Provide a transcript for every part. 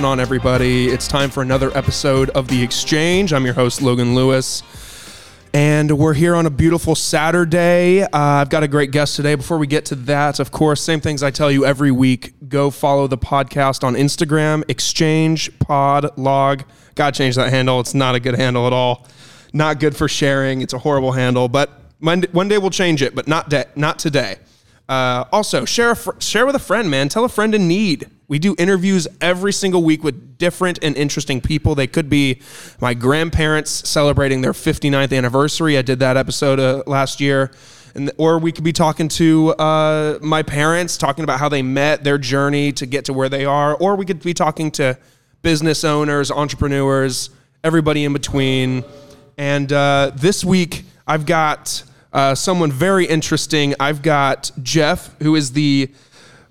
Going on, everybody? It's time for another episode of The Exchange. I'm your host, Logan Lewis. And we're here on a beautiful Saturday. Uh, I've got a great guest today. Before we get to that, of course, same things I tell you every week. Go follow the podcast on Instagram, Exchange Pod Log. Gotta change that handle. It's not a good handle at all. Not good for sharing. It's a horrible handle. But one one day we'll change it, but not de- not today. Uh, also, share fr- share with a friend, man. Tell a friend in need. We do interviews every single week with different and interesting people. They could be my grandparents celebrating their 59th anniversary. I did that episode uh, last year. And, or we could be talking to uh, my parents, talking about how they met, their journey to get to where they are. Or we could be talking to business owners, entrepreneurs, everybody in between. And uh, this week, I've got uh, someone very interesting. I've got Jeff, who is the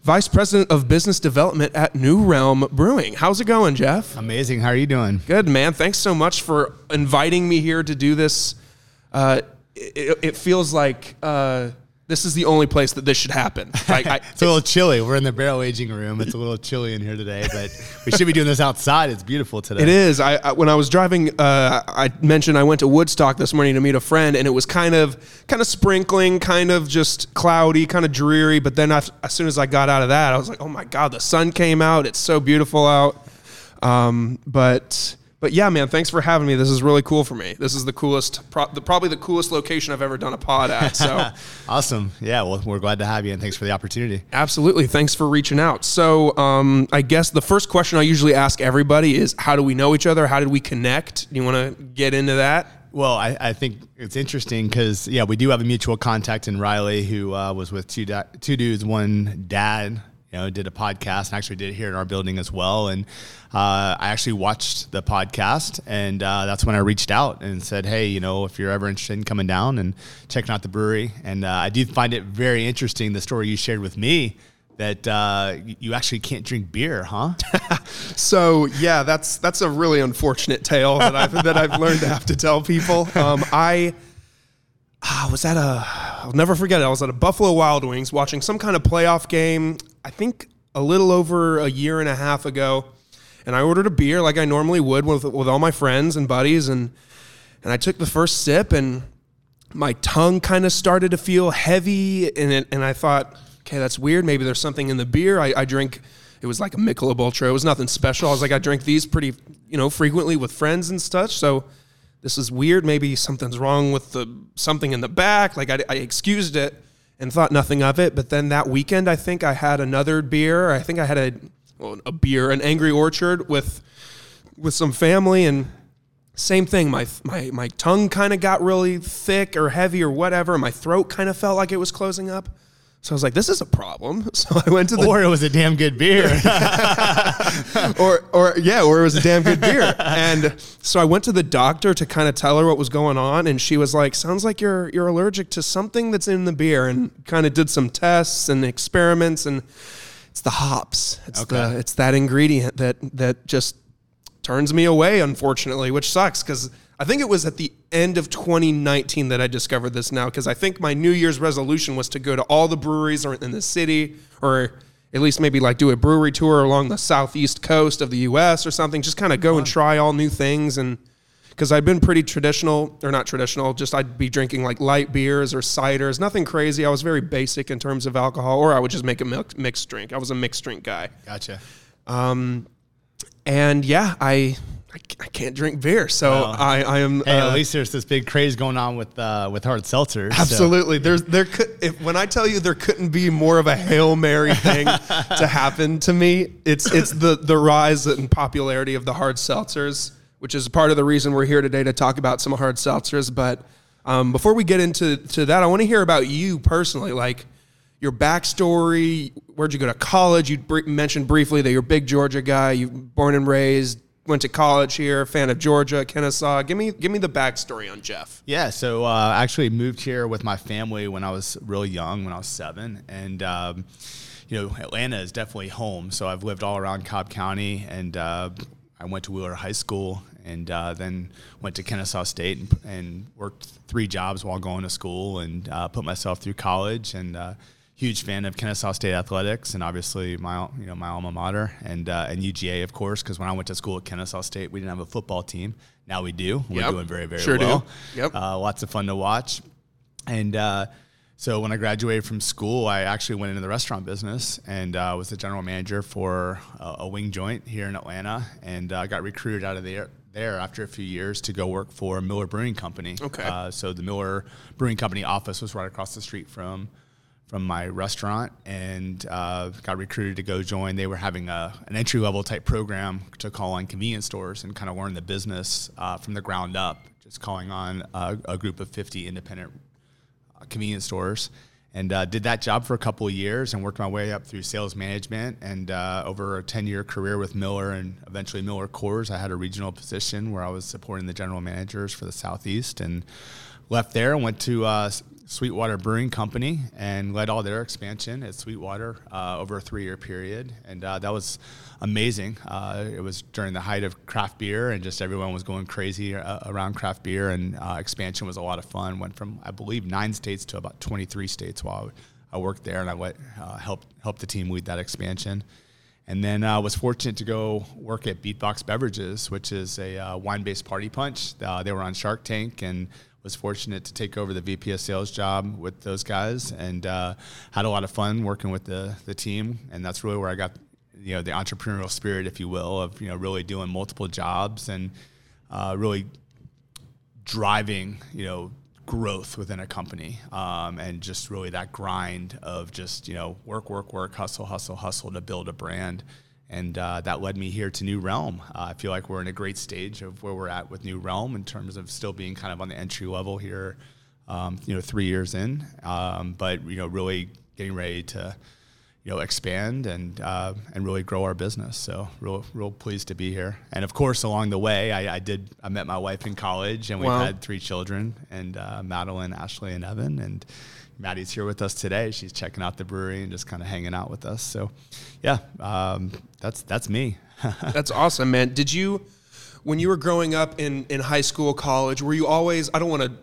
Vice President of Business Development at New Realm Brewing. How's it going, Jeff? Amazing. How are you doing? Good, man. Thanks so much for inviting me here to do this. Uh, it, it feels like uh, this is the only place that this should happen. Like, I, It's a little chilly. We're in the barrel aging room. It's a little chilly in here today, but we should be doing this outside. It's beautiful today. It is. I, I when I was driving, uh, I mentioned I went to Woodstock this morning to meet a friend, and it was kind of kind of sprinkling, kind of just cloudy, kind of dreary. But then as, as soon as I got out of that, I was like, oh my god, the sun came out. It's so beautiful out. Um, but but yeah, man, thanks for having me. This is really cool for me. This is the coolest, pro- the, probably the coolest location I've ever done a pod at. So. Awesome. Yeah. Well, we're glad to have you and thanks for the opportunity. Absolutely. Thanks for reaching out. So, um, I guess the first question I usually ask everybody is how do we know each other? How did we connect? Do you want to get into that? Well, I, I think it's interesting because, yeah, we do have a mutual contact in Riley who uh, was with two, da- two dudes, one dad, you know, did a podcast and actually did it here in our building as well. And uh, I actually watched the podcast, and uh, that's when I reached out and said, "Hey, you know, if you're ever interested in coming down and checking out the brewery," and uh, I do find it very interesting the story you shared with me that uh, you actually can't drink beer, huh? So yeah, that's that's a really unfortunate tale that I've that I've learned to have to tell people. Um, I ah, was at a I'll never forget it. I was at a Buffalo Wild Wings watching some kind of playoff game. I think a little over a year and a half ago, and I ordered a beer like I normally would with with all my friends and buddies, and and I took the first sip and my tongue kind of started to feel heavy and it, and I thought, okay, that's weird. Maybe there's something in the beer. I, I drink. It was like a Michelob Ultra. It was nothing special. I was like, I drink these pretty, you know, frequently with friends and such. So this is weird. Maybe something's wrong with the something in the back. Like I, I excused it and thought nothing of it. But then that weekend, I think I had another beer. I think I had a well, a beer, an Angry Orchard with with some family and same thing. My my my tongue kind of got really thick or heavy or whatever. My throat kind of felt like it was closing up. So I was like, "This is a problem." So I went to the or it was a damn good beer. or or yeah, or it was a damn good beer. And so I went to the doctor to kind of tell her what was going on, and she was like, "Sounds like you're you're allergic to something that's in the beer," and kind of did some tests and experiments, and it's the hops. It's Okay. the it's that ingredient that that just turns me away, unfortunately, which sucks because. I think it was at the end of 2019 that I discovered this now because I think my New Year's resolution was to go to all the breweries in the city or at least maybe like do a brewery tour along the southeast coast of the US or something just kind of go and try all new things and because I'd been pretty traditional or not traditional just I'd be drinking like light beers or ciders nothing crazy. I was very basic in terms of alcohol or I would just make a milk, mixed drink. I was a mixed drink guy. Gotcha. Um, and yeah I I, I can't drink beer so Well, I, I am Hey, uh, at least there's this big craze going on with uh, with hard seltzer. so- Absolutely. There's there could if when I tell you there couldn't be more of a hail mary thing to happen to me. It's it's the the rise and popularity of the hard seltzers, which is part of the reason we're here today to talk about some hard seltzers. But um, before we get into to that, I want to hear about you personally, like your backstory. Where'd you go to college? You br- mentioned briefly that you're a big Georgia guy. You born and raised. Went to college here. Fan of Georgia, Kennesaw. Give me give me the backstory on Jeff. Yeah, so uh, I actually moved here with my family when I was really young, when I was seven, and um, you know Atlanta is definitely home. So I've lived all around Cobb County, and uh, I went to Wheeler High School, and uh, then went to Kennesaw State and, and worked three jobs while going to school, and uh, put myself through college, and uh, huge fan of Kennesaw State athletics, and obviously my you know my alma mater, and uh, and UGA of course. Because when I went to school at Kennesaw State, we didn't have a football team. Now we do. We're Yep. doing very very Sure do. well. Yep. Uh, lots of fun to watch, and. Uh, so when I graduated from school, I actually went into the restaurant business and uh, was the general manager for a, a wing joint here in Atlanta, and uh, got recruited out of there there after a few years to go work for Miller Brewing Company. Okay. Uh, so the Miller Brewing Company office was right across the street from from my restaurant, and uh, got recruited to go join. They were having a, an entry level type program to call on convenience stores and kind of learn the business uh, from the ground up. Just calling on a, a group of 50 independent uh, convenience stores and uh, did that job for a couple of years and worked my way up through sales management and uh, over a 10 year career with Miller and eventually Miller Coors I had a regional position where I was supporting the general managers for the southeast and left there and went to uh, Sweetwater Brewing Company and led all their expansion at Sweetwater uh, over a three year period. And uh, that was amazing. Uh, it was during the height of craft beer and just everyone was going crazy uh, around craft beer. And uh, expansion was a lot of fun. Went from I believe nine states to about 23 states while I worked there. And I let, uh, helped help the team lead that expansion. And then I was fortunate to go work at Beatbox Beverages, which is a uh, wine-based party punch. They were on Shark Tank, and was fortunate to take over the VP of Sales job with those guys, and uh, had a lot of fun working with the the team. And that's really where I got, you know, the entrepreneurial spirit, if you will, of you know really doing multiple jobs and uh, really driving, you know, growth within a company um, and just really that grind of just, you know, work, work, work, hustle, hustle, hustle to build a brand. And uh, that led me here to New Realm. Uh, I feel like we're in a great stage of where we're at with New Realm in terms of still being kind of on the entry level here, um, you know, three years in, um, but, you know, really getting ready to, you know, expand and uh, and really grow our business. So real real pleased to be here. And of course, along the way, I, I did I met my wife in college, and we've Wow. had three children, and uh, Madeline, Ashley, and Evan. And Maddie's here with us today. She's checking out the brewery and just kind of hanging out with us. So, yeah, um, that's that's me. That's awesome, man. Did you, when you were growing up in, in high school, college, were you always, I don't want to,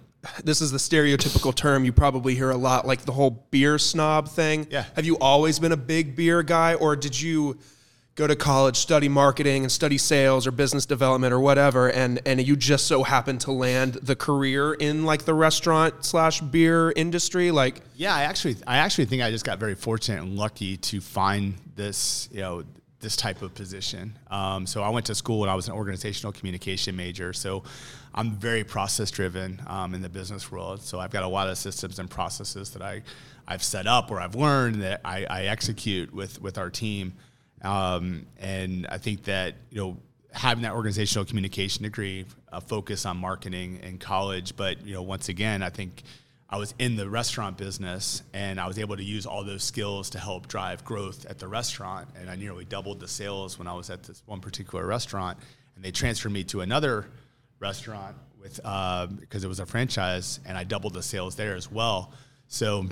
this is the stereotypical term you probably hear a lot, like the whole beer snob thing. Yeah. Have you always been a big beer guy, or did you go to college, study marketing and study sales or business development or whatever, and, and you just so happened to land the career in like the restaurant slash beer industry? Like, Yeah, I actually, I actually think I just got very fortunate and lucky to find this, you know, this type of position. Um, so I went to school and I was an organizational communication major. So I'm very process driven um, in the business world. So I've got a lot of systems and processes that I, I've set up or I've learned that I, I execute with with our team. Um, and I think that you know having that organizational communication degree, a focus on marketing in college, but you know once again, I think I was in the restaurant business and I was able to use all those skills to help drive growth at the restaurant. And I nearly doubled the sales when I was at this one particular restaurant. And they transferred me to another restaurant with because it was a franchise, and I doubled the sales there as well. So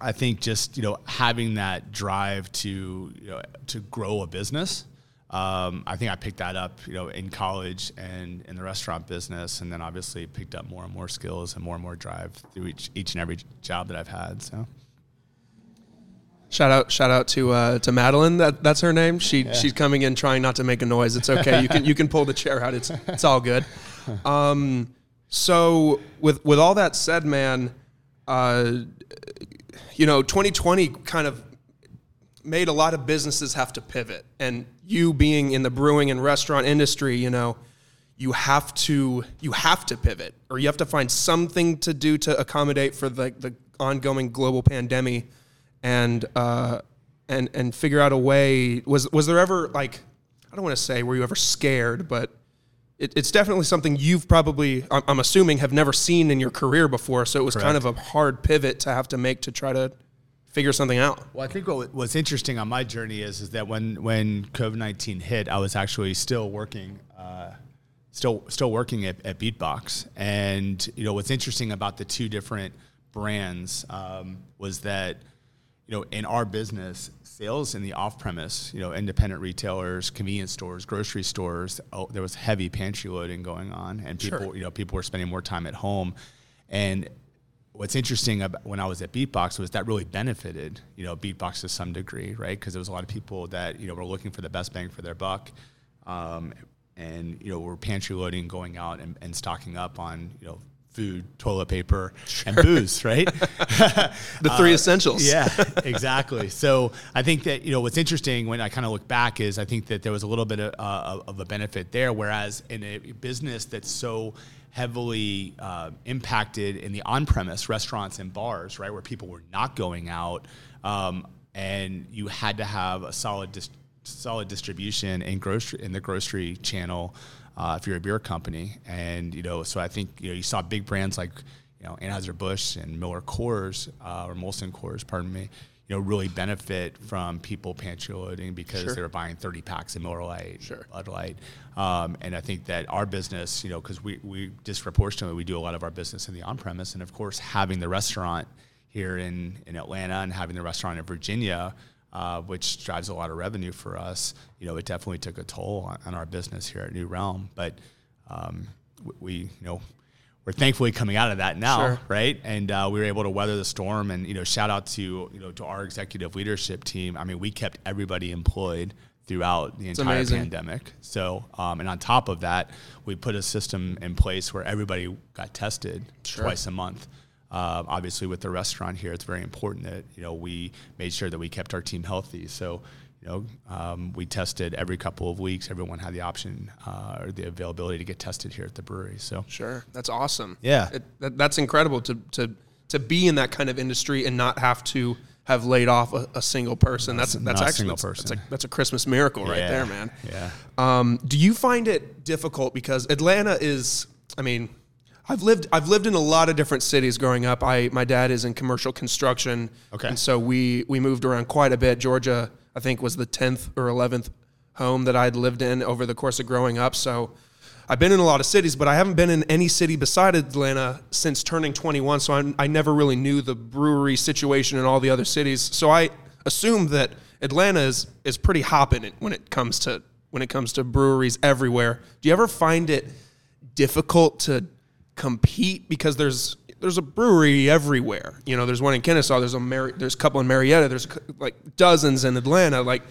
I think just you know having that drive to you know to grow a business. Um, I think I picked that up, you know, in college and in the restaurant business, and then obviously picked up more and more skills and more and more drive through each each and every job that I've had. So Shout out! Shout out to uh, to Madeline. That that's her name. She she's coming in trying not to make a noise. It's okay. You can you can pull the chair out. It's it's all good. Um, so with with all that said, man, uh, you know, 2020 kind of made a lot of businesses have to pivot, and you being in the brewing and restaurant industry, you know, you have to you have to pivot, or you have to find something to do to accommodate for the the ongoing global pandemic and uh, and and figure out a way. Was was there ever like I don't want to say were you ever scared, but it, it's definitely something you've probably I'm, I'm assuming have never seen in your career before. So it was kind of a hard pivot to have to make to try to figure something out. Well, I think what, what's interesting on my journey is is that when when COVID nineteen hit, I was actually still working, uh, still still working at, at Beatbox, and you know what's interesting about the two different brands um, was that you know in our business, sales in the off premise, you know, independent retailers, convenience stores, grocery stores, oh, there was heavy pantry loading going on, and people Sure. you know people were spending more time at home, and what's interesting about when I was at Beatbox was that really benefited, you know, Beatbox to some degree, right? Because there was a lot of people that you know were looking for the best bang for their buck, um, and you know were pantry loading, going out and, and stocking up on you know food, toilet paper, sure. and booze, right? the three uh, essentials. Yeah, exactly. so I think that you know what's interesting when I kind of look back is I think that there was a little bit of, uh, of a benefit there, whereas in a business that's so heavily uh, impacted in the on-premise restaurants and bars, right, where people were not going out, um, and you had to have a solid dis- solid distribution in grocery in the grocery channel uh, if you're a beer company. And you know, so I think you know you saw big brands like you know Anheuser Busch and Miller Coors uh, or Molson Coors, pardon me. You know, really benefit from people pantry loading because sure. they were buying 30 packs of Miller Lite, sure. Bud Light, um, and I think that our business, you know, because we we disproportionately we do a lot of our business in the on premise, and of course having the restaurant here in in Atlanta and having the restaurant in Virginia uh, which drives a lot of revenue for us. You know, it definitely took a toll on, on our business here at New Realm, but um, we, you know, we're thankfully coming out of that now, sure. right? And uh, we were able to weather the storm. And you know, shout out to you know to our executive leadership team. I mean, we kept everybody employed throughout the entire pandemic. So, um, and on top of that, we put a system in place where everybody got tested sure. twice a month. Uh, obviously, with the restaurant here, it's very important that you know we made sure that we kept our team healthy. So, you know, um, we tested every couple of weeks. Everyone had the option uh, or the availability to get tested here at the brewery. So, sure, that's awesome. Yeah, it, that, that's incredible to to to be in that kind of industry and not have to have laid off a, a single person. That's that's, that's actually that's, that's, a, that's a Christmas miracle right yeah, there, man. Yeah. Um, do you find it difficult because Atlanta is? I mean, I've lived I've lived in a lot of different cities growing up. I my dad is in commercial construction. Okay. And so we we moved around quite a bit. Georgia, I think, was the tenth or eleventh home that I'd lived in over the course of growing up. So I've been in a lot of cities, but I haven't been in any city beside Atlanta since turning 21. So I, I never really knew the brewery situation in all the other cities. So I assume that Atlanta is is pretty hopping when it comes to when it comes to breweries everywhere. Do you ever find it difficult to compete because there's there's a brewery everywhere. You know, there's one in Kennesaw. There's a Mar- there's a couple in Marietta. There's like dozens in Atlanta. Like,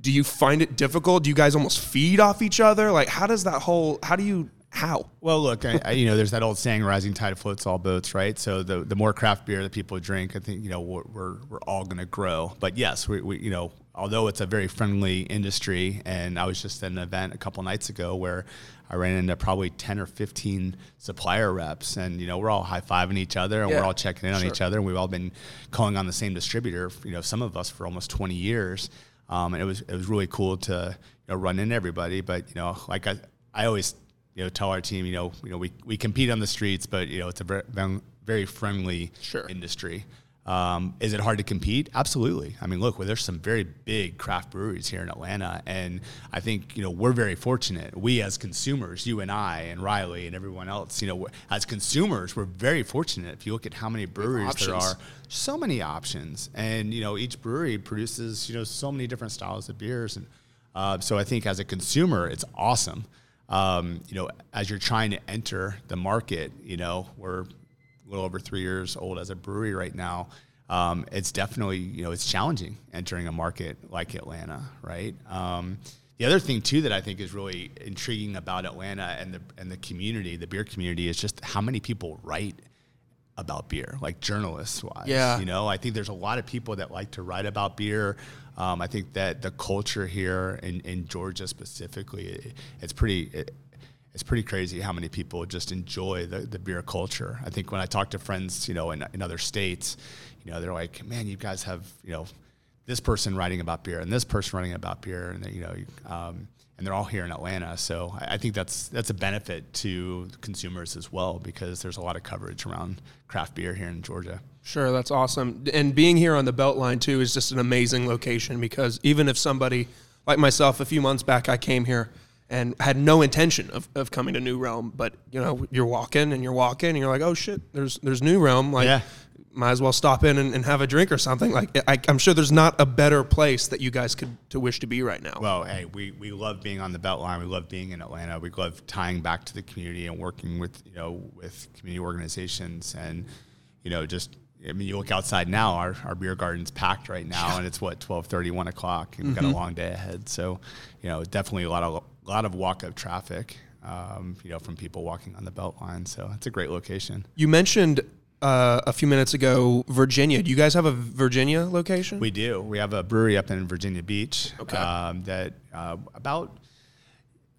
do you find it difficult? Do you guys almost feed off each other? Like, how does that whole? How do you? How? Well, look, I, I, you know, there's that old saying, "Rising tide floats all boats," right? So the the more craft beer that people drink, I think you know we're we're, we're all going to grow. But yes, we, we you know although it's a very friendly industry, and I was just at an event a couple nights ago where I ran into probably 10 or 15 supplier reps and, you know, we're all high fiving each other and yeah, we're all checking in on each other and we've all been calling on the same distributor, you know, some of us for almost 20 years. Um, and it was, it was really cool to, you know, run into everybody. But, you know, like I, I always, you know, tell our team, you know, you know, we, we compete on the streets, but, you know, it's a very, very friendly sure. industry. Um, is it hard to compete? Absolutely. I mean, look, well, there's some very big craft breweries here in Atlanta, and I think you know we're very fortunate. We as consumers, you and I, and Riley, and everyone else, you know, as consumers, we're very fortunate. If you look at how many breweries there are, so many options, and you know, each brewery produces you know so many different styles of beers, and uh, so I think as a consumer, it's awesome. Um, you know, as you're trying to enter the market, you know, we're a little over three years old as a brewery right now. Um, it's definitely you know it's challenging entering a market like Atlanta, right? Um, the other thing too that I think is really intriguing about Atlanta and the and the community, the beer community, is just how many people write about beer, like journalists wise. Yeah. You know, I think there's a lot of people that like to write about beer. Um, I think that the culture here in, in Georgia specifically, it, it's pretty. It, it's pretty crazy how many people just enjoy the, the beer culture. I think when I talk to friends, you know, in, in other states, you know, they're like, man, you guys have, you know, this person writing about beer and this person writing about beer, and you know, um, and they're all here in Atlanta. So I, I think that's that's a benefit to consumers as well because there's a lot of coverage around craft beer here in Georgia. Sure, that's awesome. And being here on the Beltline too is just an amazing location because even if somebody like myself, a few months back, I came here and had no intention of, of coming to New Realm. But you know, you're walking and you're walking and you're like, oh shit, there's there's New Realm. Like, yeah. might as well stop in and, and have a drink or something. Like, I, am sure there's not a better place that you guys could to wish to be right now. Well, hey, we, we love being on the Beltline. We love being in Atlanta. We love tying back to the community and working with you know with community organizations and you know, just I mean, you look outside now, our, our beer garden's packed right now, Yeah. and it's what 12:30, 1 o'clock, and we've got a mm-hmm. long day ahead. So, you know, definitely a lot of a lot of walk up traffic, um, you know, from people walking on the Beltline. So it's a great location. You mentioned uh, a few minutes ago Virginia. Do you guys have a Virginia location? We do. We have a brewery up in Virginia Beach. Okay. Um, that uh, about,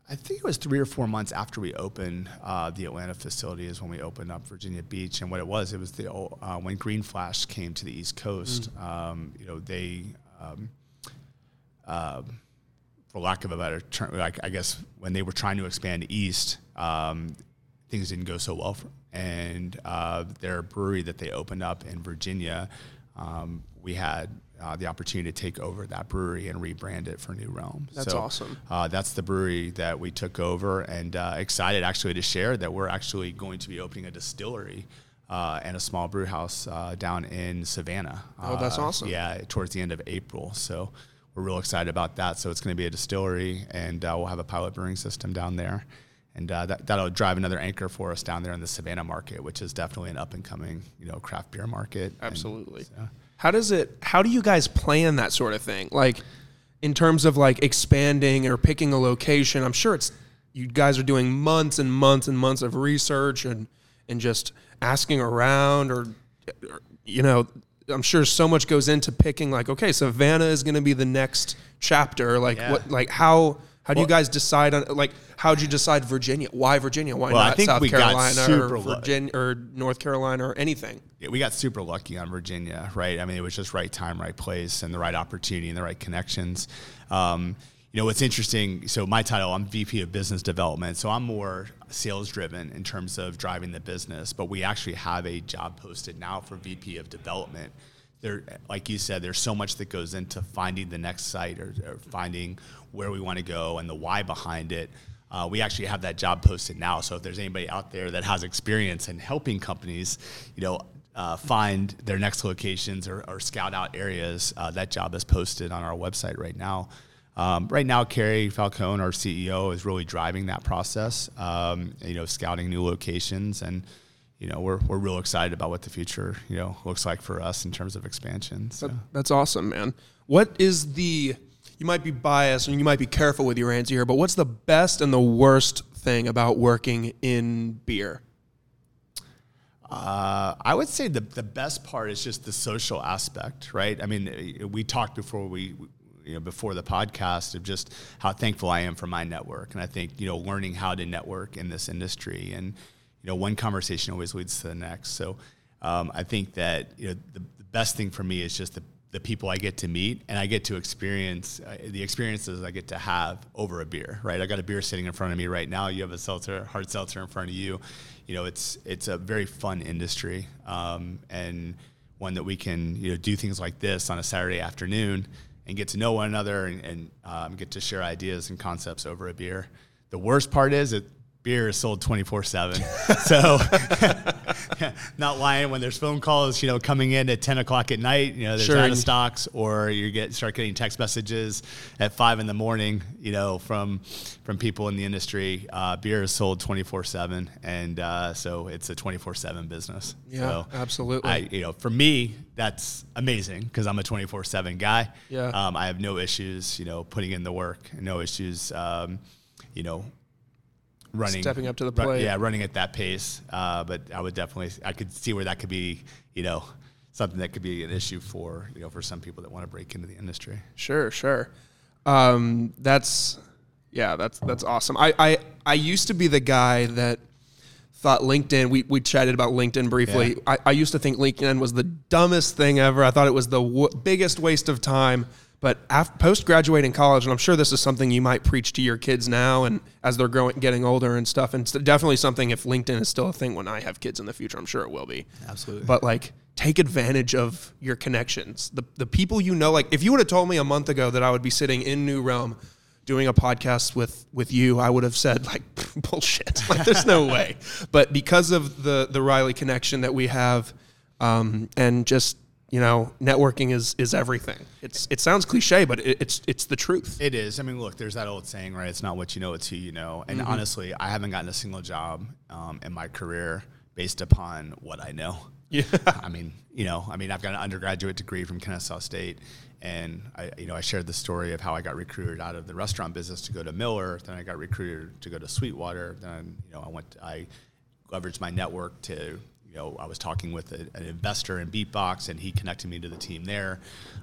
I think it was three or four months after we opened uh, the Atlanta facility is when we opened up Virginia Beach. And what it was, it was the old, uh, when Green Flash came to the East Coast. Um, you know, they. Um, um, for lack of a better term, like I guess when they were trying to expand east, um, things didn't go so well. For, and uh, their brewery that they opened up in Virginia, um, we had uh, the opportunity to take over that brewery and rebrand it for New Realm. That's awesome. Uh, that's the brewery that we took over, and uh, excited actually to share that we're actually going to be opening a distillery. Uh, and a small brew house uh, down in Savannah. Oh, that's Uh, awesome. Yeah, towards the end of April. So we're real excited about that. So it's going to be a distillery, and uh, we'll have a pilot brewing system down there, and uh, that that'll drive another anchor for us down there in the Savannah market, which is definitely an up and coming, you know, craft beer market. And Absolutely. so- How does it? How do you guys plan that sort of thing? Like, in terms of like expanding or picking a location, I'm sure it's you guys are doing months and months and months of research and and just asking around or, or, you know, I'm sure so much goes into picking like, okay, Savannah is going to be the next chapter. Like, Yeah. what? Like, how? How do you guys decide on like how'd you decide Virginia? Why Virginia? Why Well, not South Carolina or Virginia or North Carolina or anything? yeah, we got super lucky on Virginia, right? I mean, it was just right time, right place, and the right opportunity and the right connections. Um, you know, what's interesting, so my title, I'm VP of Business Development, so I'm more sales driven in terms of driving the business, but we actually have a job posted now for VP of Development. There, like you said, there's so much that goes into finding the next site or, or finding where we want to go and the why behind it. Uh, we actually have that job posted now. So if there's anybody out there that has experience in helping companies, you know, uh, find their next locations or, or scout out areas, uh, that job is posted on our website right now. Um, right now, Carey Falcone, our CEO, is really driving that process. Um, you know, scouting new locations, and you know, we're we're real excited about what the future you know looks like for us in terms of expansion. So. That's awesome, man. What is the you might be biased and you might be careful with your answer here, but what's the best and the worst thing about working in beer? Uh, I would say the the best part is just the social aspect, right? I mean, we talked before we, you know, before the podcast of just how thankful I am for my network, and I think you know, learning how to network in this industry, and you know, one conversation always leads to the next. So, um, I think that you know, the, the best thing for me is just the the people I get to meet and I get to experience uh, the experiences I get to have over a beer, right? I got a beer sitting in front of me right now. You have a seltzer, hard seltzer in front of you. You know, it's it's a very fun industry um, and one that we can you know do things like this on a Saturday afternoon and get to know one another and, and um, get to share ideas and concepts over a beer. The worst part is that beer is sold 24 7 so not lying when there's phone calls you know coming in at 10 o'clock at night you know there's Sure. out of stocks or you get start getting text messages at five in the morning you know from from people in the industry uh, beer is sold 24 7 and uh, so it's a 24 7 business Yeah, so absolutely. I, you know for me that's amazing because i'm a 24 7 guy Yeah. um, i have no issues you know putting in the work no issues um, you know running Stepping up to the run- plate. yeah running at that pace uh, but i would definitely i could see where that could be you know something that could be an issue for you know for some people that want to break into the industry Sure, sure. Um, that's yeah, that's that's awesome. I, I I used to be the guy that thought LinkedIn. We we chatted about LinkedIn briefly. Yeah. I, I used to think LinkedIn was the dumbest thing ever. I thought it was the w- biggest waste of time. But after, post graduating college, and I'm sure this is something you might preach to your kids now, and as they're growing, getting older and stuff, and it's definitely something if LinkedIn is still a thing when I have kids in the future, I'm sure it will be. Absolutely. But like, take advantage of your connections. The the people you know. Like, if you would have told me a month ago that I would be sitting in New Realm doing a podcast with with you, I would have said like bullshit. Like, there's no way. But because of the the Riley connection that we have, um, and just you know, networking is is everything. It's it sounds cliche, but it, it's it's the truth. It is. I mean, look, there's that old saying, right? It's not what you know, it's who you know. And honestly, I haven't gotten a single job um, in my career based upon what I know. Yeah. I mean, you know, I mean, I've got an undergraduate degree from Kennesaw State, and I, you know, I shared the story of how I got recruited out of the restaurant business to go to Miller. Then I got recruited to go to Sweetwater. Then, you know, I went, I leveraged my network to, you know, I was talking with a, an investor in Beatbox, and he connected me to the team there.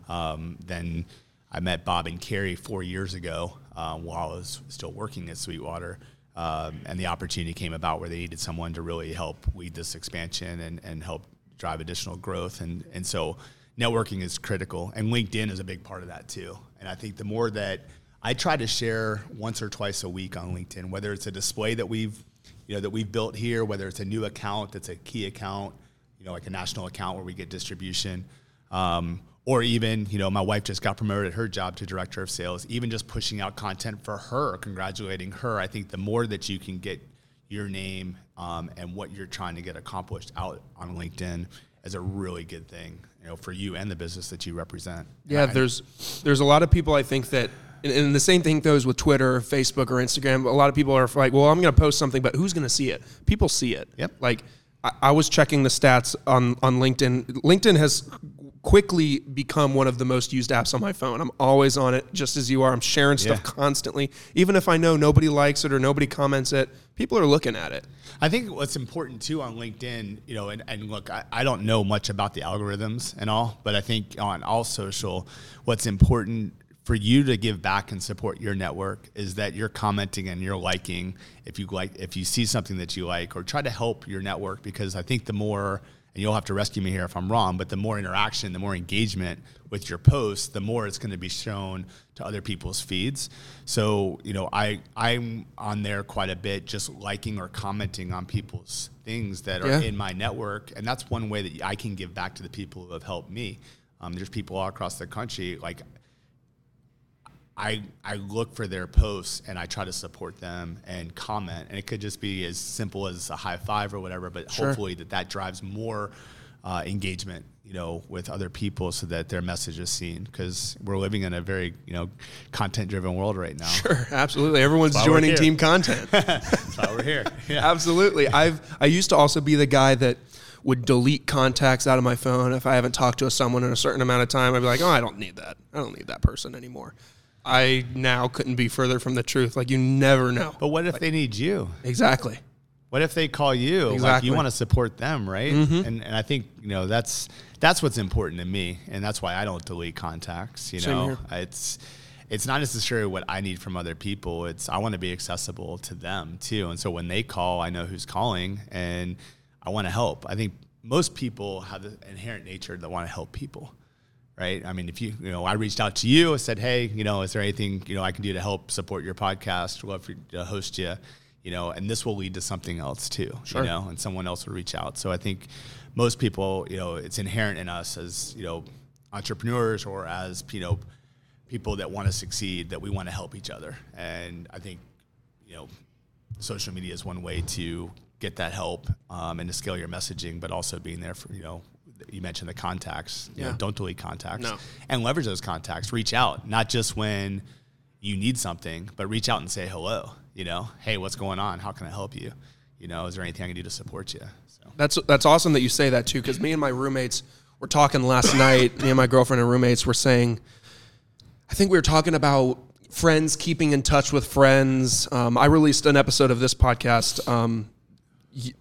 Um, then I met Bob and Carey four years ago uh, while I was still working at Sweetwater. Um, and the opportunity came about where they needed someone to really help lead this expansion and, and help drive additional growth. And, and so networking is critical. And LinkedIn is a big part of that too. And I think the more that I try to share once or twice a week on LinkedIn, whether it's a display that we've, you know, that we've built here, whether it's a new account that's a key account, you know, like a national account where we get distribution, um, or even, you know, my wife just got promoted at her job to director of sales, even just pushing out content for her, congratulating her. I think the more that you can get your name um, and what you're trying to get accomplished out on LinkedIn is a really good thing, you know, for you and the business that you represent. Yeah, I- there's there's a lot of people I think that, and, and the same thing goes with Twitter, or Facebook, or Instagram. A lot of people are like, "Well, I'm going to post something, but who's going to see it?" People see it. Yep. Like I, I was checking the stats on on LinkedIn. LinkedIn has quickly become one of the most used apps on my phone. I'm always on it, just as you are. I'm sharing stuff Yeah. constantly, even if I know nobody likes it or nobody comments it. People are looking at it. I think what's important too on LinkedIn, you know, and, and look, I, I don't know much about the algorithms and all, but I think on all social, what's important for you to give back and support your network is that you're commenting and you're liking if you like if you see something that you like or try to help your network because I think the more and you'll have to rescue me here if I'm wrong, but the more interaction, the more engagement with your posts, the more it's going to be shown to other people's feeds. So, you know, I I'm on there quite a bit just liking or commenting on people's things that are Yeah. in my network, and that's one way that I can give back to the people who have helped me. Um, there's people all across the country like I I look for their posts and I try to support them and comment, and it could just be as simple as a high five or whatever. But Sure. hopefully that that drives more uh, engagement, you know, with other people, so that their message is seen. Because we're living in a very you know content driven world right now. Sure, absolutely. Everyone's joining team content. That's why we're here. Yeah. Absolutely. I've I used to also be the guy that would delete contacts out of my phone if I haven't talked to someone in a certain amount of time. I'd be like, oh, I don't need that. I don't need that person anymore. I now couldn't be further from the truth. Like you never know. But what if they need you? Exactly. What if they call you? Like Exactly. Mm-hmm. you want to support them, right? And and I think you know that's that's what's important to me, and that's why I don't delete contacts. You know, it's it's not necessarily what I need from other people. It's I want to be accessible to them too, and so when they call, I know who's calling, and I want to help. I think most people have the inherent nature that want to help people right? I mean, if you, you know, I reached out to you, I said, hey, you know, is there anything, you know, I can do to help support your podcast? Love for, to host you, you know, and this will lead to something else too, Sure. you know, and someone else will reach out. So I think most people, you know, it's inherent in us as, you know, entrepreneurs or as, you know, people that want to succeed that we want to help each other. And I think, you know, social media is one way to get that help um, and to scale your messaging, but also being there for, you know, you mentioned the contacts. You know, don't delete contacts. No. And leverage those contacts. Reach out, not just when you need something, but reach out and say hello. You know, hey, what's going on? How can I help you? You know, is there anything I can do to support you? So That's that's awesome that you say that too, because me and my roommates were talking last night. Me and my girlfriend and roommates were saying, I think we were talking about friends keeping in touch with friends. Um, I released an episode of this podcast. Um,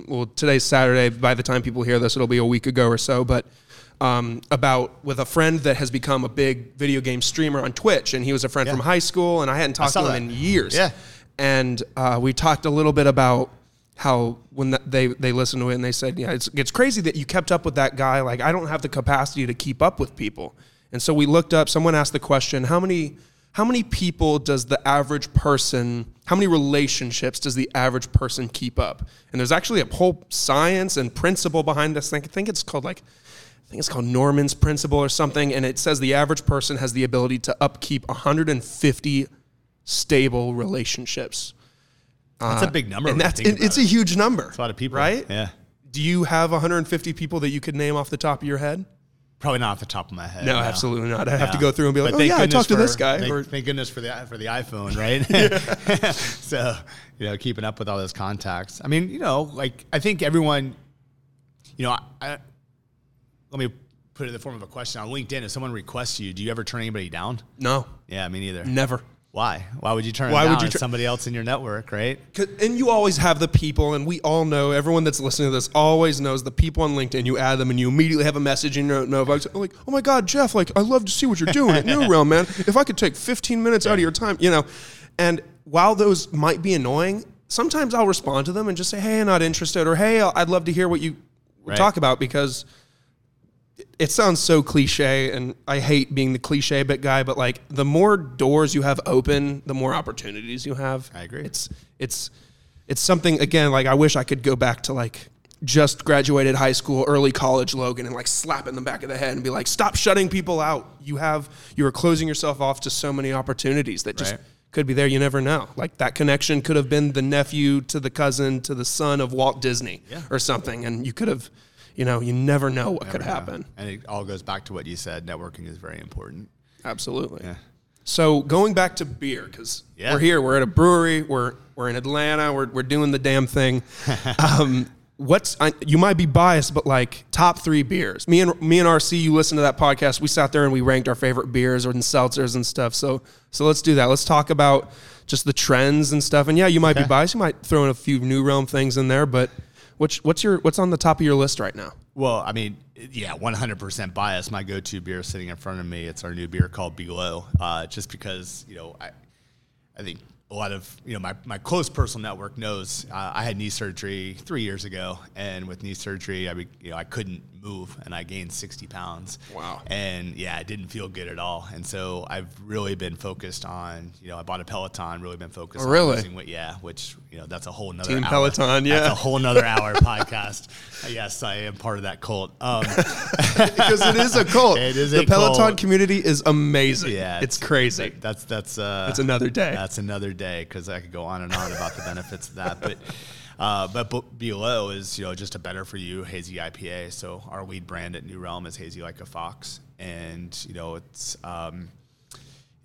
well, today's Saturday. By the time people hear this, it'll be a week ago or so. But um, about with a friend that has become a big video game streamer on Twitch, and he was a friend Yeah. from high school, and I hadn't talked to him that. in years. Yeah. And uh, we talked a little bit about how when that they they listened to it and they said, yeah, it's it's crazy that you kept up with that guy. Like I don't have the capacity to keep up with people. And so we looked up. Someone asked the question, how many how many people does the average person? How many relationships does the average person keep up? And there's actually a whole science and principle behind this thing. I think it's called like. I think it's called Norman's principle or something, and it says the average person has the ability to upkeep 150 stable relationships. that's a uh, big number. And that's it, it's a huge number. It's a lot of people, right? Yeah, Do you have 150 people that you could name off the top of your head? Probably not off the top of my head. No, absolutely not. I'd have to go through and be like, But oh yeah, I goodness talked to this guy. Thank, or, thank goodness for the for the iPhone, right? so you know, keeping up with all those contacts. I mean, you know, like I think everyone, you know, I let me put it in the form of a question on LinkedIn. If someone requests you, do you ever turn anybody down? No, Yeah, me neither. never. Why? Why would you turn Why would you tur- somebody else in your network, right? And you always have the people, and we all know, everyone that's listening to this always knows the people on LinkedIn. You add them, and you immediately have a message in your notes. I'm like, oh my God, Jeff, like, I love to see what you're doing at New Realm, man. If I could take 15 minutes out of your time, you know. And while those might be annoying, sometimes I'll respond to them and just say, hey, I'm not interested, or hey, I'd love to hear what you Right. talk about because it sounds so cliche and I hate being the cliche bit guy, but like the more doors you have open, the more opportunities you have. I agree. It's it's it's something again, like I wish I could go back to like just graduated high school, early college Logan and like slap in the back of the head and be like, stop shutting people out. You have you are closing yourself off to so many opportunities that just Right. could be there. You never know. Like that connection could have been the nephew to the cousin to the son of Walt Disney Yeah. or something. And you could have, you know, you never know what could happen. And it all goes back to what you said. Networking is very important. Absolutely. Yeah. So going back to beer, because Yeah. we're here, we're at a brewery, we're we're in Atlanta, we're we're doing the damn thing. um, what's I, you might be biased, but like top three beers. Me and me and RC, you listen to that podcast. We sat there and we ranked our favorite beers and seltzers and stuff. So so let's do that. Let's talk about just the trends and stuff. And yeah, you might be biased. You might throw in a few new realm things in there, but what's what's your what's on the top of your list right now? Well, I mean, yeah, 100% bias. My go-to beer sitting in front of me. It's our new beer called Below. Uh, just because you know, I, I think a lot of you know my, my close personal network knows uh, I had knee surgery three years ago, and with knee surgery, I be, you know I couldn't move, and I gained 60 pounds. Wow. And yeah, it didn't feel good at all. And so I've really been focused on you know I bought a Peloton, really been focused. Oh, on really? losing weight. Yeah, which you know that's a whole nother Team hour. Peloton, yeah. That's a whole nother hour podcast. Yes, I am part of that cult. Um, Because it is a cult. It is the a Peloton cult. community is amazing. Yeah, it's crazy. That's that's uh, It's another day. That's another day because I could go on and on about the benefits of that. But uh, but B- below is you know just a better for you hazy IPA. So our lead brand at New Realm is hazy like a fox, and you know it's. Um,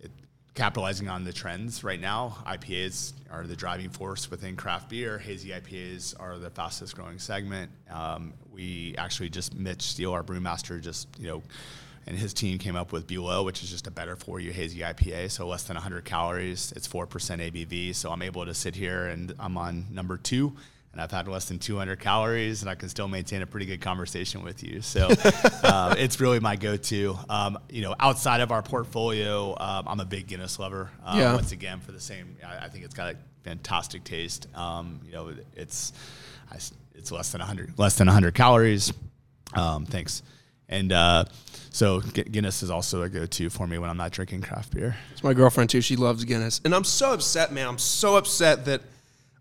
it, capitalizing on the trends right now. IPAs are the driving force within craft beer. Hazy IPAs are the fastest growing segment. Um, we actually just Mitch Steele, our brewmaster, just you know, and his team came up with Below, which is just a better for you hazy IPA. So less than 100 calories. It's four percent ABV. So I'm able to sit here and I'm on number two. And I've had less than 200 calories, and I can still maintain a pretty good conversation with you. So uh, it's really my go-to. Um, you know, outside of our portfolio, um, I'm a big Guinness lover. Uh, Yeah. Once again, for the same, I, I think it's got a fantastic taste. Um, you know, it's I it's less than 100 less than 100 calories. Um, thanks. And uh, so Guinness is also a go-to for me when I'm not drinking craft beer. It's my girlfriend too. She loves Guinness, and I'm so upset, man. I'm so upset that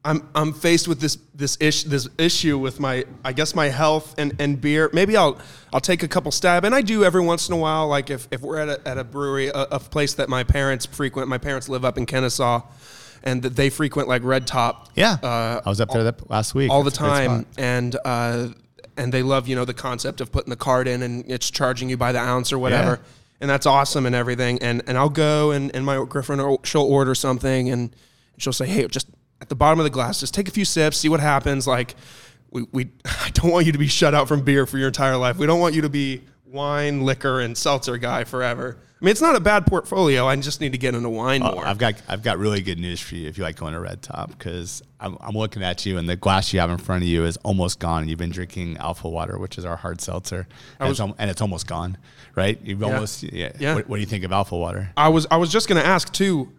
I'm I'm faced with this this ish this issue with my I guess my health and, and beer. Maybe I'll I'll take a couple stab, and I do every once in a while. Like if, if we're at a, at a brewery, a, a place that my parents frequent. My parents live up in Kennesaw, and that they frequent like Red Top. Yeah, uh, I was up there that last week all the time, and uh, and they love you know the concept of putting the card in and it's charging you by the ounce or whatever, Yeah. and that's awesome and everything. And and I'll go and, and my girlfriend will- she'll order something and she'll say, hey, just at the bottom of the glass, just take a few sips, see what happens. Like we we I don't want you to be shut out from beer for your entire life. We don't want you to be wine, liquor, and seltzer guy forever. I mean, it's not a bad portfolio. I just need to get into wine Uh, more. I've got I've got really good news for you if you like going to Red Top because I'm, I'm looking at you and the glass you have in front of you is almost gone. You've been drinking Alpha Water, which is our hard seltzer, and, was- it's, and it's almost gone, right? You've almost yeah. Yeah. What, what do you think of Alpha Water? I was I was just gonna ask too.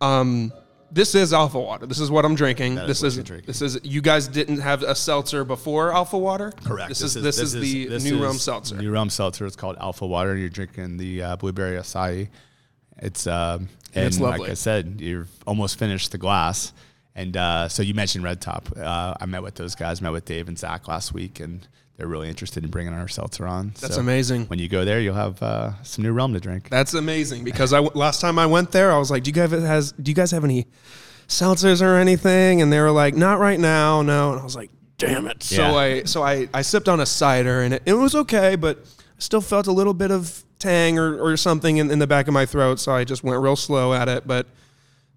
Um, this is Alpha Water. This is what I'm drinking. That this is is drinking. this is you guys didn't have a seltzer before Alpha Water. Correct. This, is, this is the this new is rum seltzer. New rum seltzer. It's called Alpha Water. You're drinking the uh, blueberry acai. It's um, and It's like. I said, you've almost finished the glass. And uh, so you mentioned Red Top. Uh, I met with those guys. Met with Dave and Zach last week, and they're really interested in bringing our seltzer on. That's So amazing. When you go there, you'll have uh, some new rum to drink. That's amazing because I last time I went there, I was like, "Do you guys has Do you guys have any seltzers or anything?" And they were like, "Not right now, no." And I was like, "Damn it!" So I so I I sipped on a cider and it, it was okay, but I still felt a little bit of tang or, or something in, in the back of my throat. So I just went real slow at it, but.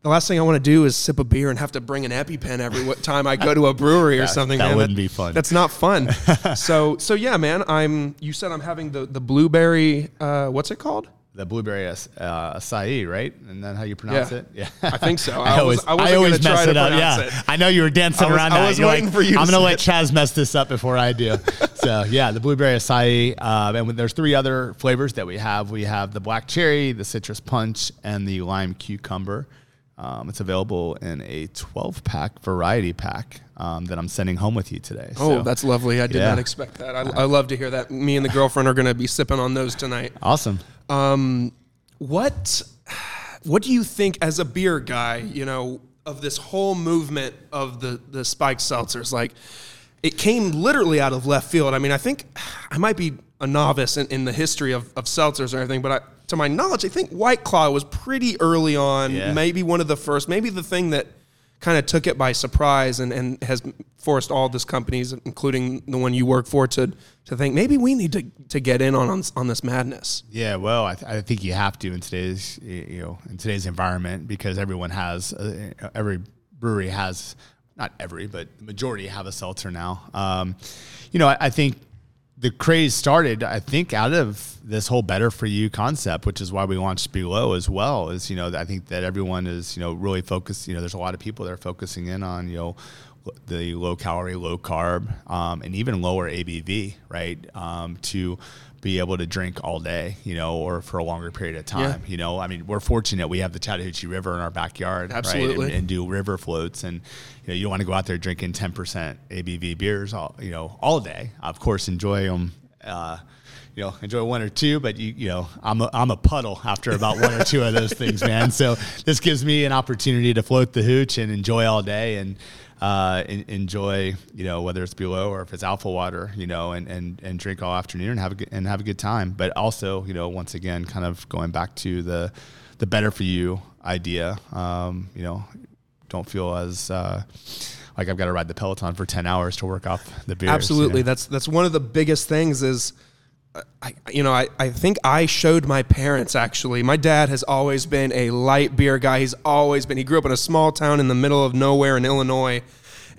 The last thing I want to do is sip a beer and have to bring an EpiPen every time I go to a brewery or something. that man. wouldn't be fun. That's not fun. so so yeah, man. I'm. You said I'm having the the blueberry. Uh, what's it called? The blueberry uh, acai, right? Isn't that how you pronounce Yeah. it? Yeah, I think so. I, I always, was- I I, always mess try it up. Yeah, it. I know you were dancing was- around I that. was waiting like, for you I'm gonna let it." Chaz mess this up before I do. so yeah, the blueberry acai, um, and there's three other flavors that we have. We have the black cherry, the citrus punch, and the lime cucumber. Um, it's available in a 12 pack variety pack um, that I'm sending home with you today. Oh, So, that's lovely. I did yeah. not expect that. I, I love to hear that. Me and the girlfriend are going to be sipping on those tonight. awesome. Um, what what do you think as a beer guy, you know, of this whole movement of the the spiked seltzers? Like it came literally out of left field. I mean, I think I might be a novice in, in the history of, of seltzers or anything, but I, to my knowledge, I think White Claw was pretty early on, Yeah. maybe one of the first, maybe the thing that kind of took it by surprise and, and has forced all these companies, including the one you work for, to to think maybe we need to, to get in on, on on this madness. Yeah, well, I, th- I think you have to in today's you know in today's environment because everyone has uh, every brewery has not every but the majority have a seltzer now. Um, you know, I, I think the craze started I think out of this whole better for you concept, which is why we launched Below as well. Is you know I think that everyone is you know really focused. You know, there's a lot of people that are focusing in on you know the low calorie, low carb, um, and even lower ABV, right? Um, to be able to drink all day, you know, or for a longer period of time. You know, I mean, we're fortunate we have the Chattahoochee River in our backyard, right? Absolutely. And, and do river floats, and you know, you don't want to go out there drinking 10% ABV beers, all you know, all day. Of course, enjoy them. Uh, you know, enjoy one or two, but you, you know, I'm a, I'm a puddle after about one or two of those things, man. So this gives me an opportunity to float the hooch and enjoy all day and uh, enjoy, you know, whether it's below or if it's alpha water, you know, and, and, and drink all afternoon and have a good, and have a good time. But also, you know, once again, kind of going back to the, the better for you idea, um, you know, don't feel as, uh, like I've got to ride the Peloton for 10 hours to work off the beers. you Absolutely. know? That's that's one of the biggest things is I, you know, I, I think I showed my parents actually. My dad has always been a light beer guy. He's always been. He grew up in a small town in the middle of nowhere in Illinois,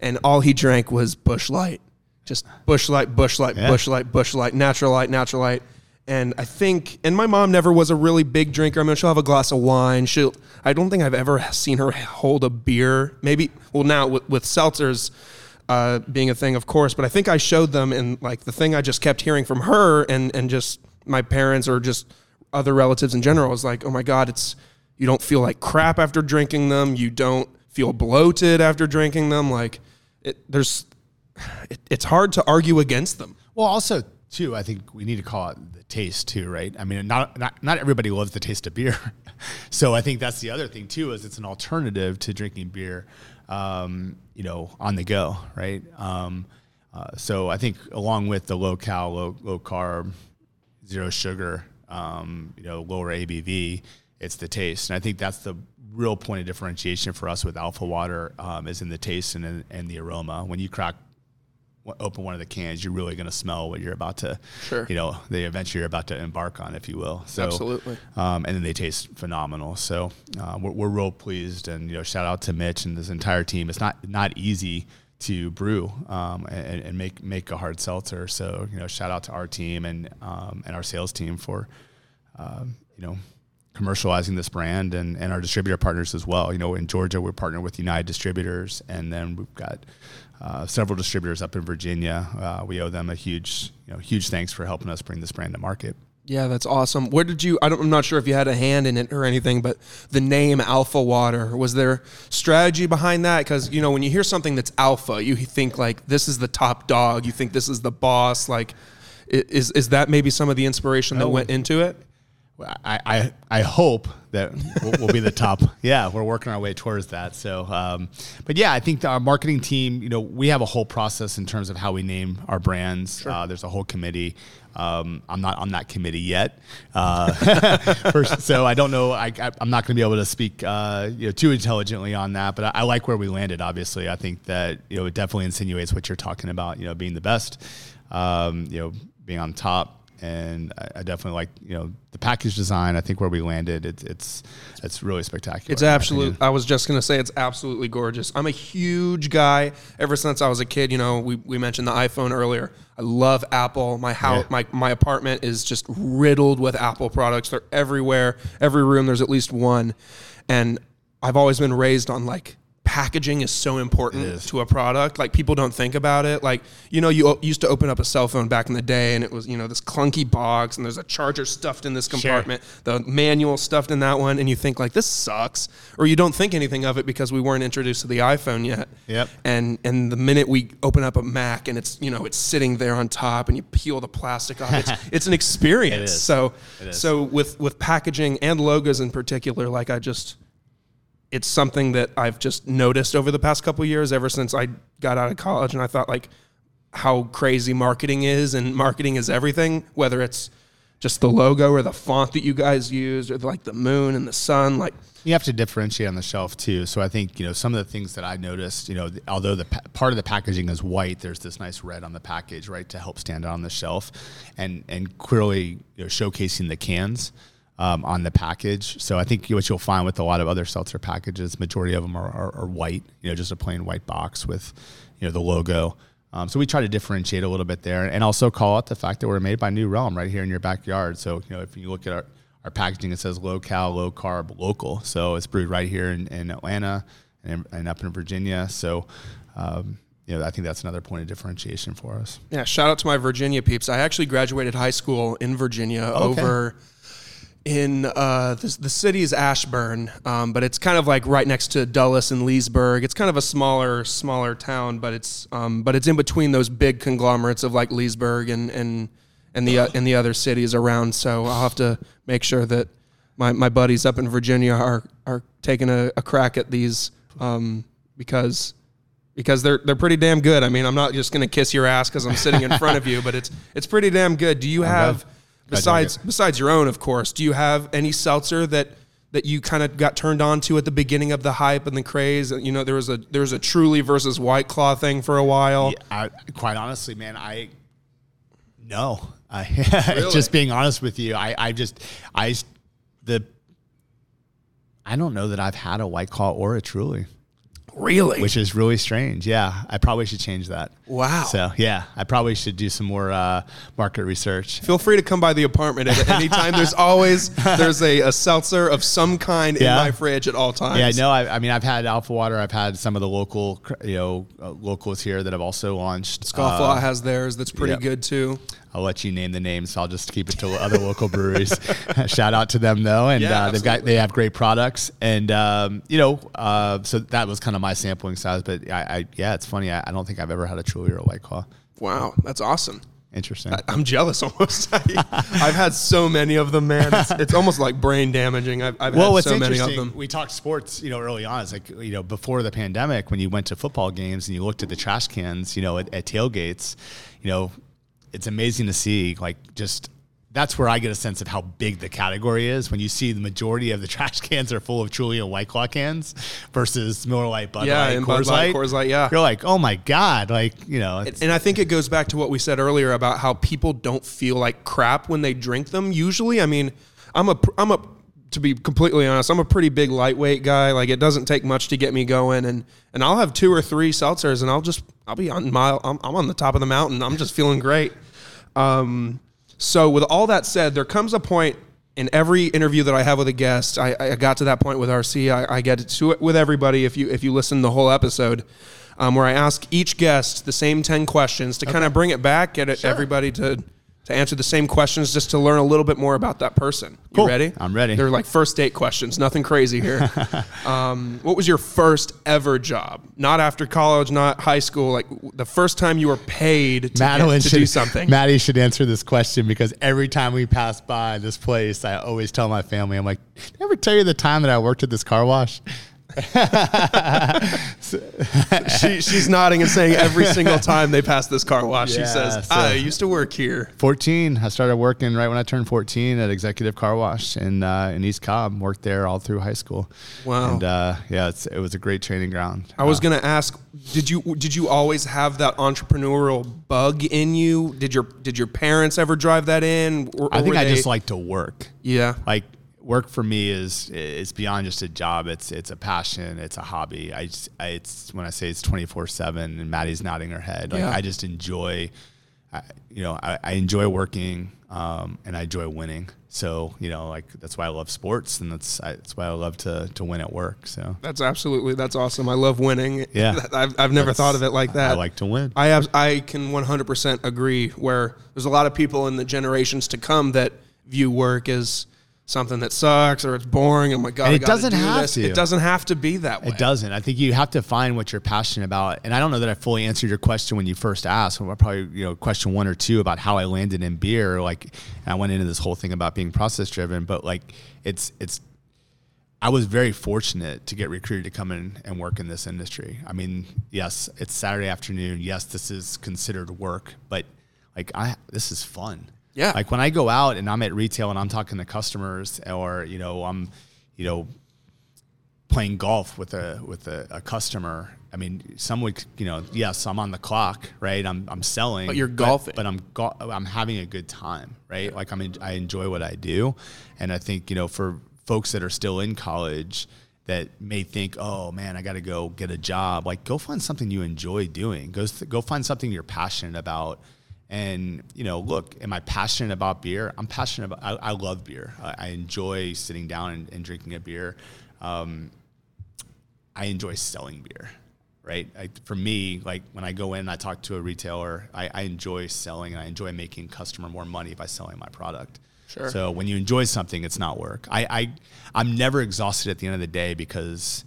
and all he drank was Busch Light, just Busch Light, Busch Light, Yeah. Busch Light, Busch Light, Natural Light, Natural Light. And I think, and my mom never was a really big drinker. I mean, she'll have a glass of wine. She'll. I don't think I've ever seen her hold a beer. Maybe. Well, now with, with seltzers uh, being a thing, of course. But I think I showed them, and like the thing I just kept hearing from her and and just my parents or just other relatives in general was like, oh my god, it's you don't feel like crap after drinking them. You don't feel bloated after drinking them. Like it, there's, it, it's hard to argue against them. Well, also too, I think we need to call it the taste too, right? I mean, not not not everybody loves the taste of beer, so I think that's the other thing too is it's an alternative to drinking beer, um, you know, on the go, right? Um, uh, so I think along with the low cal, low low carb, zero sugar, um, you know, lower ABV, it's the taste, and I think that's the real point of differentiation for us with Alpha Water um, is in the taste and and the aroma. When you crack open one of the cans, you're really going to smell what you're about to, Sure. you know, the adventure you're about to embark on, if you will. So, Absolutely. Um, and then they taste phenomenal. So uh, we're, we're real pleased, and you know, shout out to Mitch and this entire team. It's not not easy to brew um, and, and make make a hard seltzer. So you know, shout out to our team and um, and our sales team for, um, you know. Commercializing this brand and, and our distributor partners as well. You know, in Georgia, we're partnered with United Distributors, and then we've got uh, several distributors up in Virginia. Uh, we owe them a huge, you know, huge thanks for helping us bring this brand to market. Yeah, that's awesome. Where did you? I don't, I'm not sure if you had a hand in it or anything, but the name Alpha Water was there strategy behind that? Because you know, when you hear something that's alpha, you think like this is the top dog. You think this is the boss. Like, is is that maybe some of the inspiration that Oh. went into it? I, I, I hope that we'll, we'll be the top. Yeah, we're working our way towards that. So, um, but yeah, I think our marketing team, you know, we have a whole process in terms of how we name our brands. Uh, there's a whole committee. Um, I'm not on that committee yet, uh, first, so I don't know. I, I, I'm not going to be able to speak, uh, you know, too intelligently on that. But I, I like where we landed. Obviously, I think that you know it definitely insinuates what you're talking about. You know, being the best, um, you know, being on top and I, I definitely like you know the package design. I think where we landed, it's it's it's really spectacular. It's absolute. I was just gonna say it's absolutely gorgeous. I'm a huge guy. Ever since I was a kid, you know, we, we mentioned the iPhone earlier. I love Apple. My house, Yeah. my my apartment is just riddled with Apple products. They're everywhere. Every room there's at least one, and I've always been raised on like packaging is so important is. to a product. Like people don't think about it. Like you know, you o- used to open up a cell phone back in the day, and it was you know this clunky box, and there's a charger stuffed in this compartment, the manual stuffed in that one, and you think like this sucks, or you don't think anything of it because we weren't introduced to the iPhone yet. Yep. And and the minute we open up a Mac and it's you know it's sitting there on top, and you peel the plastic off, it's, it's an experience. So so with with packaging and logos in particular, like I just it's something that I've just noticed over the past couple years ever since I got out of college and I thought like how crazy marketing is and marketing is everything whether it's just the logo or the font that you guys use or like the moon and the sun like You have to differentiate on the shelf too. So I think you know some of the things that I noticed. You know, although the pa- part of the packaging is white, there's this nice red on the package, right, to help stand out on the shelf, and and clearly you know, showcasing the cans. Um, on the package, so I think what you'll find with a lot of other seltzer packages, majority of them are, are, are white. You know, just a plain white box with, you know, the logo. Um, so we try to differentiate a little bit there, and also call out the fact that we're made by New Realm right here in your backyard. So you know, if you look at our our packaging, it says low cal, low carb, local. So it's brewed right here in, in Atlanta and, and up in Virginia. So, um, you know, I think that's another point of differentiation for us. yeah shout out to my Virginia peeps I actually graduated high school in Virginia Okay. over in uh, the, the city is Ashburn, um, but it's kind of like right next to Dulles and Leesburg. It's kind of a smaller, smaller town, but it's um, but it's in between those big conglomerates of like Leesburg and and and the uh, and the other cities around. So I'll have to make sure that my, my buddies up in Virginia are are taking a, a crack at these um, because because they're they're pretty damn good. I mean, I'm not just gonna kiss your ass because I'm sitting in front of you, but it's it's pretty damn good. Do you have besides besides your own, of course? Do you have any seltzer that that you kind of got turned on to at the beginning of the hype and the craze? You know, there was a there was a Truly versus White Claw thing for a while. I, quite honestly, man, I no, I Really? just being honest with you, I, I just, I, the, I don't know that I've had a White Claw or a Truly, Really? which is really strange. Yeah, I probably should change that. Wow. So yeah, I probably should do some more uh, market research. Feel free to come by the apartment at any time. There's always there's a, a seltzer of some kind in my fridge at all times. Yeah, no, I, I mean, I've had Alpha Water. I've had some of the local, you know, uh, locals here that have also launched. Scofflaw Uh, has theirs. That's pretty yep. good too. I'll let you name the names. So I'll just keep it to other local breweries. Shout out to them though, and Yeah, uh, they've got they have great products, and um, you know, uh, so that was kind of my sampling size. But I, I yeah, it's funny. I, I don't think I've ever had a Or a White Claw. Wow, that's awesome. Interesting. I'm jealous almost. I've had so many of them, man. It's, it's almost like brain damaging. I've, I've well, had what's so many interesting, of them. we talked sports, you know, early on. It's like, you know, before the pandemic, when you went to football games and you looked at the trash cans, you know, at, at tailgates, you know, it's amazing to see, like, just that's where I get a sense of how big the category is when you see the majority of the trash cans are full of Truly and White Claw cans versus Miller Lite, Bud Yeah, Light, and Coors Bud Light, Light. Coors Light, yeah. You're like, oh my God. Like, you know, it's, And I think it goes back to what we said earlier about how people don't feel like crap when they drink them. Usually, I mean, I'm a I'm a to be completely honest, I'm a pretty big lightweight guy. Like it doesn't take much to get me going, and and I'll have two or three seltzers, and I'll just I'll be on my I'm, I'm on the top of the mountain. I'm just feeling great. Um, so with all that said, there comes a point in every interview that I have with a guest. I, I got to that point with RC. I, I get to it with everybody. If you if you listen to the whole episode, um, where I ask each guest the same ten questions to kind of bring it back, get it everybody to to answer the same questions, just to learn a little bit more about that person. You Cool. ready? I'm ready. They're like first date questions. Nothing crazy here. um, what was your first ever job? Not after college, not high school. Like the first time you were paid to, Madeline to should, do something. Maddie should answer this question because every time we pass by this place, I always tell my family, I'm like, did I ever tell you the time that I worked at this car wash? she, she's nodding and saying every single time they pass this car wash, she says, so- "I used to work here." 14. I started working right when I turned 14 at Executive Car Wash in uh, in East Cobb. Worked there all through high school. Wow. And uh, yeah, it's, it was a great training ground. I was Uh, gonna ask, did you did you always have that entrepreneurial bug in you? Did your did your parents ever drive that in? Or, I think I they- just like to work. yeah. Like work for me is is beyond just a job. It's it's a passion. It's a hobby. I, just, I it's when I say it's 24 seven and Maddie's nodding her head. Like Yeah. I just enjoy. I, you know, I, I enjoy working um, and I enjoy winning. So you know, like that's why I love sports and that's I, that's why I love to to win at work. So That's absolutely that's awesome. I love winning. Yeah. I've, I've never That's- thought of it like that. I like to win. I have, I can 100% agree. Where there's a lot of people in the generations to come that view work as something that sucks or it's boring. Oh my god, And it doesn't do have this. to. It doesn't have to be that way. It doesn't. I think you have to find what you're passionate about. And I don't know that I fully answered your question when you first asked. Probably you know question one or two about how I landed in beer. Like, I went into this whole thing about being process driven, but like it's it's. I was very fortunate to get recruited to come in and work in this industry. I mean, yes, it's Saturday afternoon. Yes, this is considered work, but like I, this is fun. Yeah. Like when I go out and I'm at retail and I'm talking to customers, or you know, I'm, you know, playing golf with a with a, a customer. I mean, some would you know, yes, I'm on the clock, right? I'm I'm selling, But you're golfing. but, I'm go- I'm having a good time, right? Like I'm en- I enjoy what I do, and I think you know for folks that are still in college that may think, oh man, I got to go get a job. Like go find something you enjoy doing. Go go find something you're passionate about. And you know, look, am I passionate about beer? I'm passionate about. I, I love beer. I, I enjoy sitting down and, and drinking a beer. Um, I enjoy selling beer, right? I, for me, like when I go in and I talk to a retailer, I, I enjoy selling and I enjoy making customer more money by selling my product. Sure. So when you enjoy something, it's not work. I, I I'm never exhausted at the end of the day because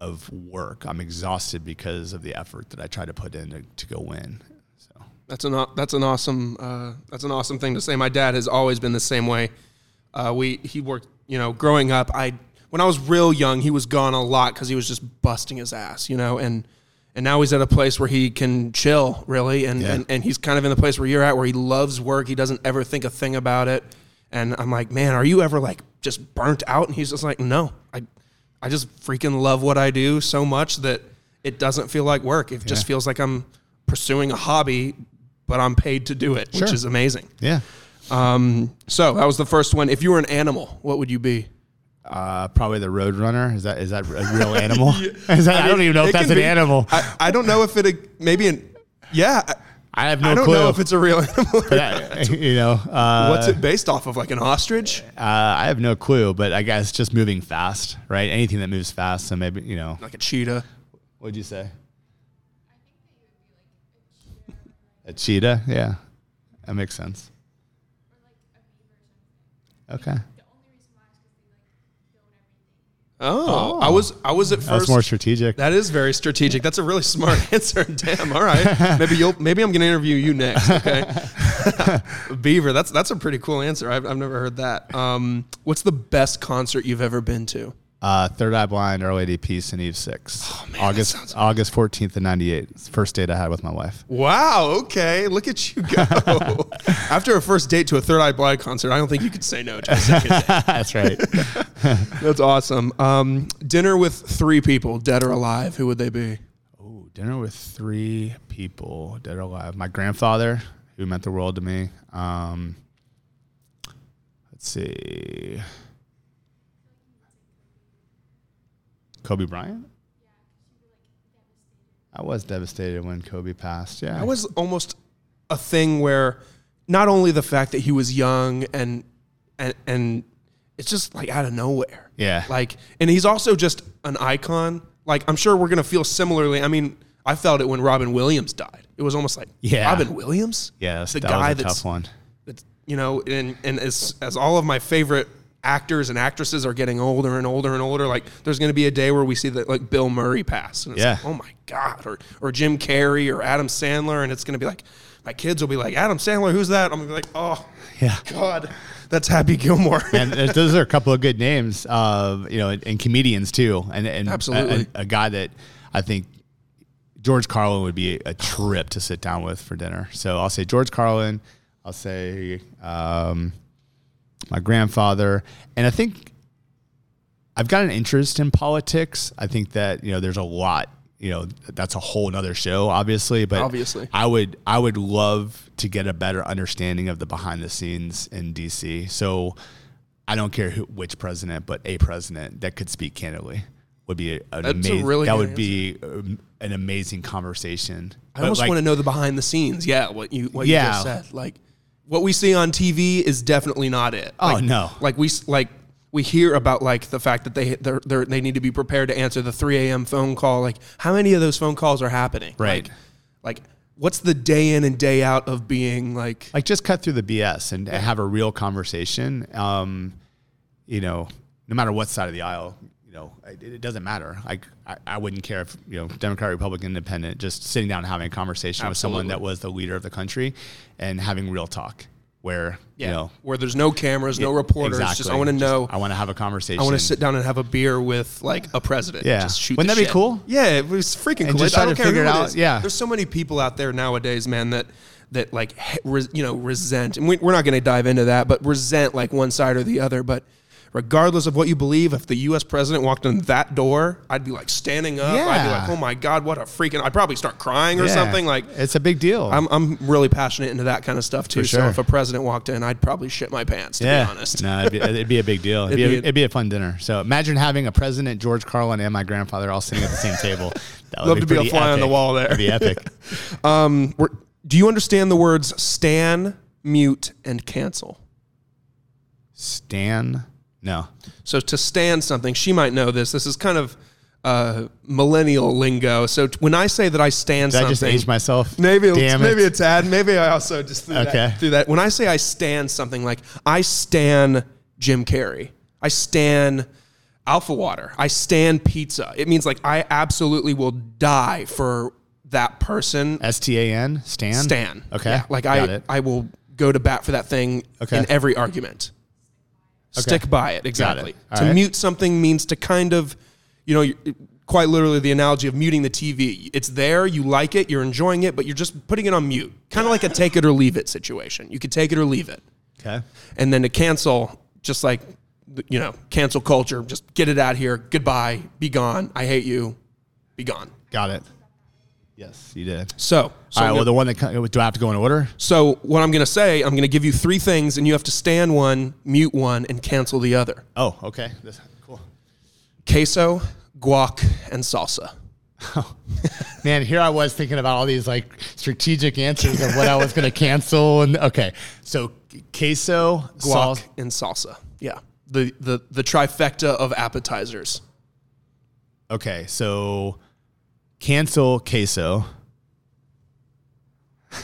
of work. I'm exhausted because of the effort that I try to put in to, to go win. That's an that's an awesome uh, that's an awesome thing to say. My dad has always been the same way. Uh, we he worked you know growing up. I when I was real young, he was gone a lot because he was just busting his ass, you know, and and now he's at a place where he can chill really, and, Yeah. and and he's kind of in the place where you're at, where he loves work. He doesn't ever think a thing about it. And I'm like, man, are you ever like just burnt out? And he's just like, no, I I just freaking love what I do so much that it doesn't feel like work. It just feels like I'm pursuing a hobby, but I'm paid to do it, which is amazing. yeah, Um, so that was the first one. If you were an animal, what would you be? uh, probably the road runner. Is that is that a real animal? Is that, I, don't even know if that's an be- animal. I, I don't know if it maybe an yeah. I- I have no I don't clue. know if it's a real animal. I- you know, uh, What's it based off of? Like an ostrich? Uh, I have no clue, but I guess just moving fast, right? Anything that moves fast. So maybe you know. Like a cheetah? What'd you say? A cheetah, yeah, that makes sense. Okay, Oh, I was I was at that's first. more strategic. That is very strategic. That's a really smart answer. Damn. All right. Maybe you'll. Maybe I'm going to interview you next. Okay. Beaver. That's that's a pretty cool answer. I've, I've never heard that. Um, what's the best concert you've ever been to? Uh, Third Eye Blind, Early and Eve Six. Oh, that August August fourteenth and ninety eight. First date I had with my wife. Wow. Okay. Look at you go. After a first date to a Third Eye Blind concert, I don't think you could say no to a second date. That's right. That's awesome. Um, dinner with three people, dead or alive. Who would they be? Oh, dinner with three people, dead or alive. My grandfather, who meant the world to me. Um, let's see. Kobe Bryant? I was devastated when Kobe passed. Yeah. That was almost a thing where not only the fact that he was young and and and it's just like out of nowhere. Yeah. Like and he's also just an icon. Like I'm sure we're gonna feel similarly. I mean, I felt it when Robin Williams died. It was almost like Yeah. Robin Williams? yeah, that's, the that guy was a that's tough one. that's you know, and and as as all of my favorite actors and actresses are getting older and older and older. Like there's going to be a day where we see that like Bill Murray pass, and it's Yeah. like, oh my god, or or Jim Carrey or Adam Sandler, and it's going to be like my kids will be like Adam Sandler, who's that? I'm gonna be like, oh Yeah. God, that's Happy Gilmore. and those are a couple of good names, uh, you know, and, and comedians too, and and a- Absolutely. a, a guy that I think George Carlin would be a trip to sit down with for dinner. So I'll say George Carlin. I'll say um, my grandfather, and I think I've got an interest in politics. I think that you know there's a lot. You know that's a whole nother show, obviously. But Obviously. I would I would love to get a better understanding of the behind the scenes in DC. So I don't care who, which president, but a president that could speak candidly would be a, an amazing. really that would be um, an amazing conversation. I almost want to know the behind the scenes. Yeah, what you what you just said. Like what we see on TV is definitely not it. Oh, Like- no. Like we like we hear about like the fact that they they're, they're, they need to be prepared to answer the 3 a.m. phone call. Like how many of those phone calls are happening? Right. Like, like what's the day in and day out of being like like just cut through the BS and, and have a real conversation. Um, you know, no matter what side of the aisle, you know, it, it doesn't matter. Like I, I wouldn't care if you know Democrat, Republican, Independent, just sitting down and having a conversation with someone that was the leader of the country and having real talk. Where you know, where there's no cameras, no reporters. Just exactly. I want to know. I want to have a conversation. I want to sit down and have a beer with like a president. Yeah. Just shoot Wouldn't that be cool? Yeah, it was freaking And cool. just I don't to care figure who it it out. is. Yeah. There's so many people out there nowadays, man, that that like you know resent, and we, we're not going to dive into that, but resent like one side or the other. But regardless of what you believe, if the U.S. president walked in that door, I'd be like standing up. Yeah. I'd be like, oh my god, what a freaking! I'd probably start crying or Yeah. something. Like it's a big deal. I'm I'm really passionate into that kind of stuff too. So if a president walked in, I'd probably shit my pants. To yeah, be honest. no, it'd be, it'd be a big deal. It'd, It'd be be a, it'd be a fun dinner. So imagine having a president, George Carlin, and my grandfather all sitting at the same table. That would Love to be a fly on the wall there. That'd be epic. Um, do you understand the words stan, mute, and cancel? Stan, no. So to stan something, she might know this. This is kind of uh, millennial lingo. So t- when I say that I stan Did I just age myself? maybe it's, it. maybe a tad. Maybe I also just threw Okay. that, threw that. When I say I stan something, like I stan Jim Carrey, I stan Alpha Water, I stan pizza. It means like I absolutely will die for that person S T A N. Stan. Stan. Okay. Yeah, like Got I, it. I will go to bat for that thing Okay. in every argument. Stick by it. Exactly. All to right. mute something means to kind of, you know, quite literally the analogy of muting the TV. It's there, you like it, you're enjoying it, but you're just putting it on mute. Kind of like a take it or leave it situation. You could take it or leave it. Okay. And then to cancel, just like, you know, cancel culture, just get it out here. Goodbye. Be gone. I hate you. Be gone. Got it. Yes, you did. So, so All right. Well, the one that do I have to go in order? So what I'm going to say, I'm going to give you three things, and you have to stand one, mute one, and cancel the other. Oh, okay. This, cool. Queso, guac, and salsa. Oh, Man, here I was thinking about all these like strategic answers of what I was going to cancel. And okay, so queso, Guac sauce. and salsa. Yeah, the the the trifecta of appetizers. Okay, so cancel queso.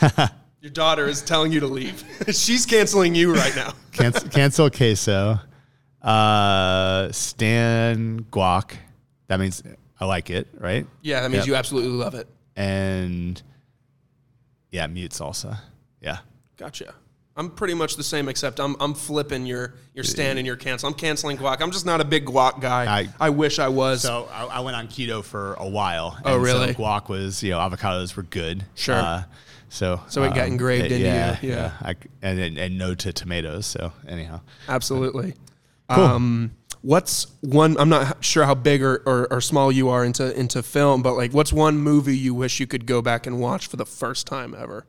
Your daughter is telling you to leave. She's canceling you right now. Cancel, cancel queso. Uh, Stan guac. That means I like it, right? Yeah, that means Yep. you absolutely love it. And yeah, mute salsa. Yeah. Gotcha. I'm pretty much the same, except I'm I'm flipping your your stan and your cancel. I'm canceling guac. I'm just not a big guac guy. I- I, wish I was. So I, I went on keto for a while. Oh, really? So guac was, you know, avocados were good. Sure. Uh, so So it got engraved into you, yeah, yeah. I, and, and and no to tomatoes. So anyhow, Absolutely. Um, what's one? I'm not sure how big or, or, or small you are into into film, but like, what's one movie you wish you could go back and watch for the first time ever?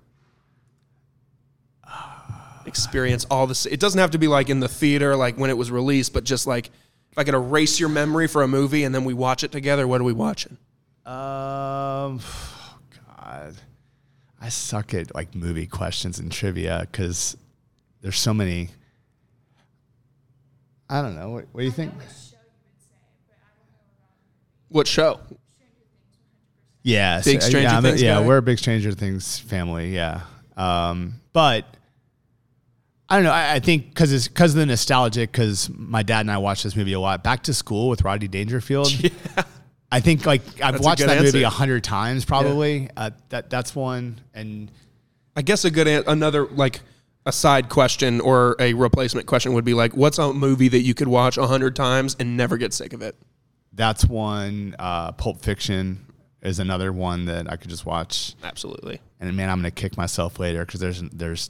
Experience all this. It doesn't have to be like in the theater, like when it was released, but just like if I could erase your memory for a movie and then we watch it together. What are we watching? Um, God, I suck at like movie questions and trivia because there's so many. I don't know. What, what do you think? What show? Yeah, Big so- Stranger yeah, Things Yeah, guy? we're a big Stranger Things family. Yeah, um, but I don't know. I, I think because it's because of the nostalgic. Because my dad and I watched this movie a lot. Back to School with Rodney Dangerfield. Yeah. I think like I've That's a watched good that movie answer. a hundred times probably. Uh, that that's one. And I guess a good an- another like a side question or a replacement question would be like, what's a movie that you could watch a hundred times and never get sick of it? that's one. Uh, Pulp Fiction is another one that I could just watch. Absolutely. And man, I'm gonna kick myself later because there's there's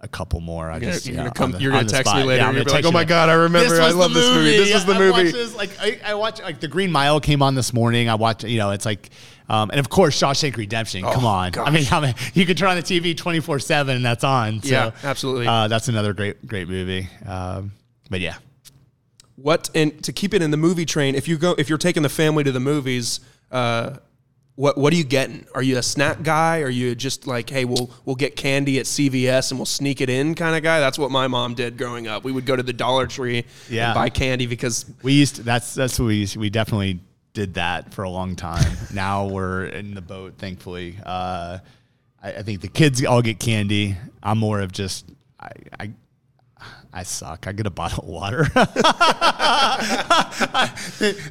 a couple more. I You're just you're yeah, gonna come. the- you're gonna text spot. me later. Yeah, I'm and you're gonna gonna be like, "Oh my god, I remember. I love the this movie. This Yeah, is the I movie." watch this, like I, I watch like the Green Mile came on this morning. I watched you know it's like um, and of course Shawshank Redemption. Come Oh, on, I mean, I mean you could turn on the TV twenty four seven and that's on. So, Yeah, absolutely. Uh, that's another great great movie. Um, but yeah, What and to keep it in the movie train, if you go, if you're taking the family to the movies, uh, what what are you getting? Are you a snack guy? Are you just like, hey, we'll we'll get candy at CVS and we'll sneak it in kind of guy? That's what my mom did growing up. We would go to the Dollar Tree Yeah. and buy candy because we used to, that's that's what we used, we definitely did that for a long time. now we're in the boat, thankfully. Uh, I, I think the kids all get candy. I'm more of just I. I I suck. I get a bottle of water.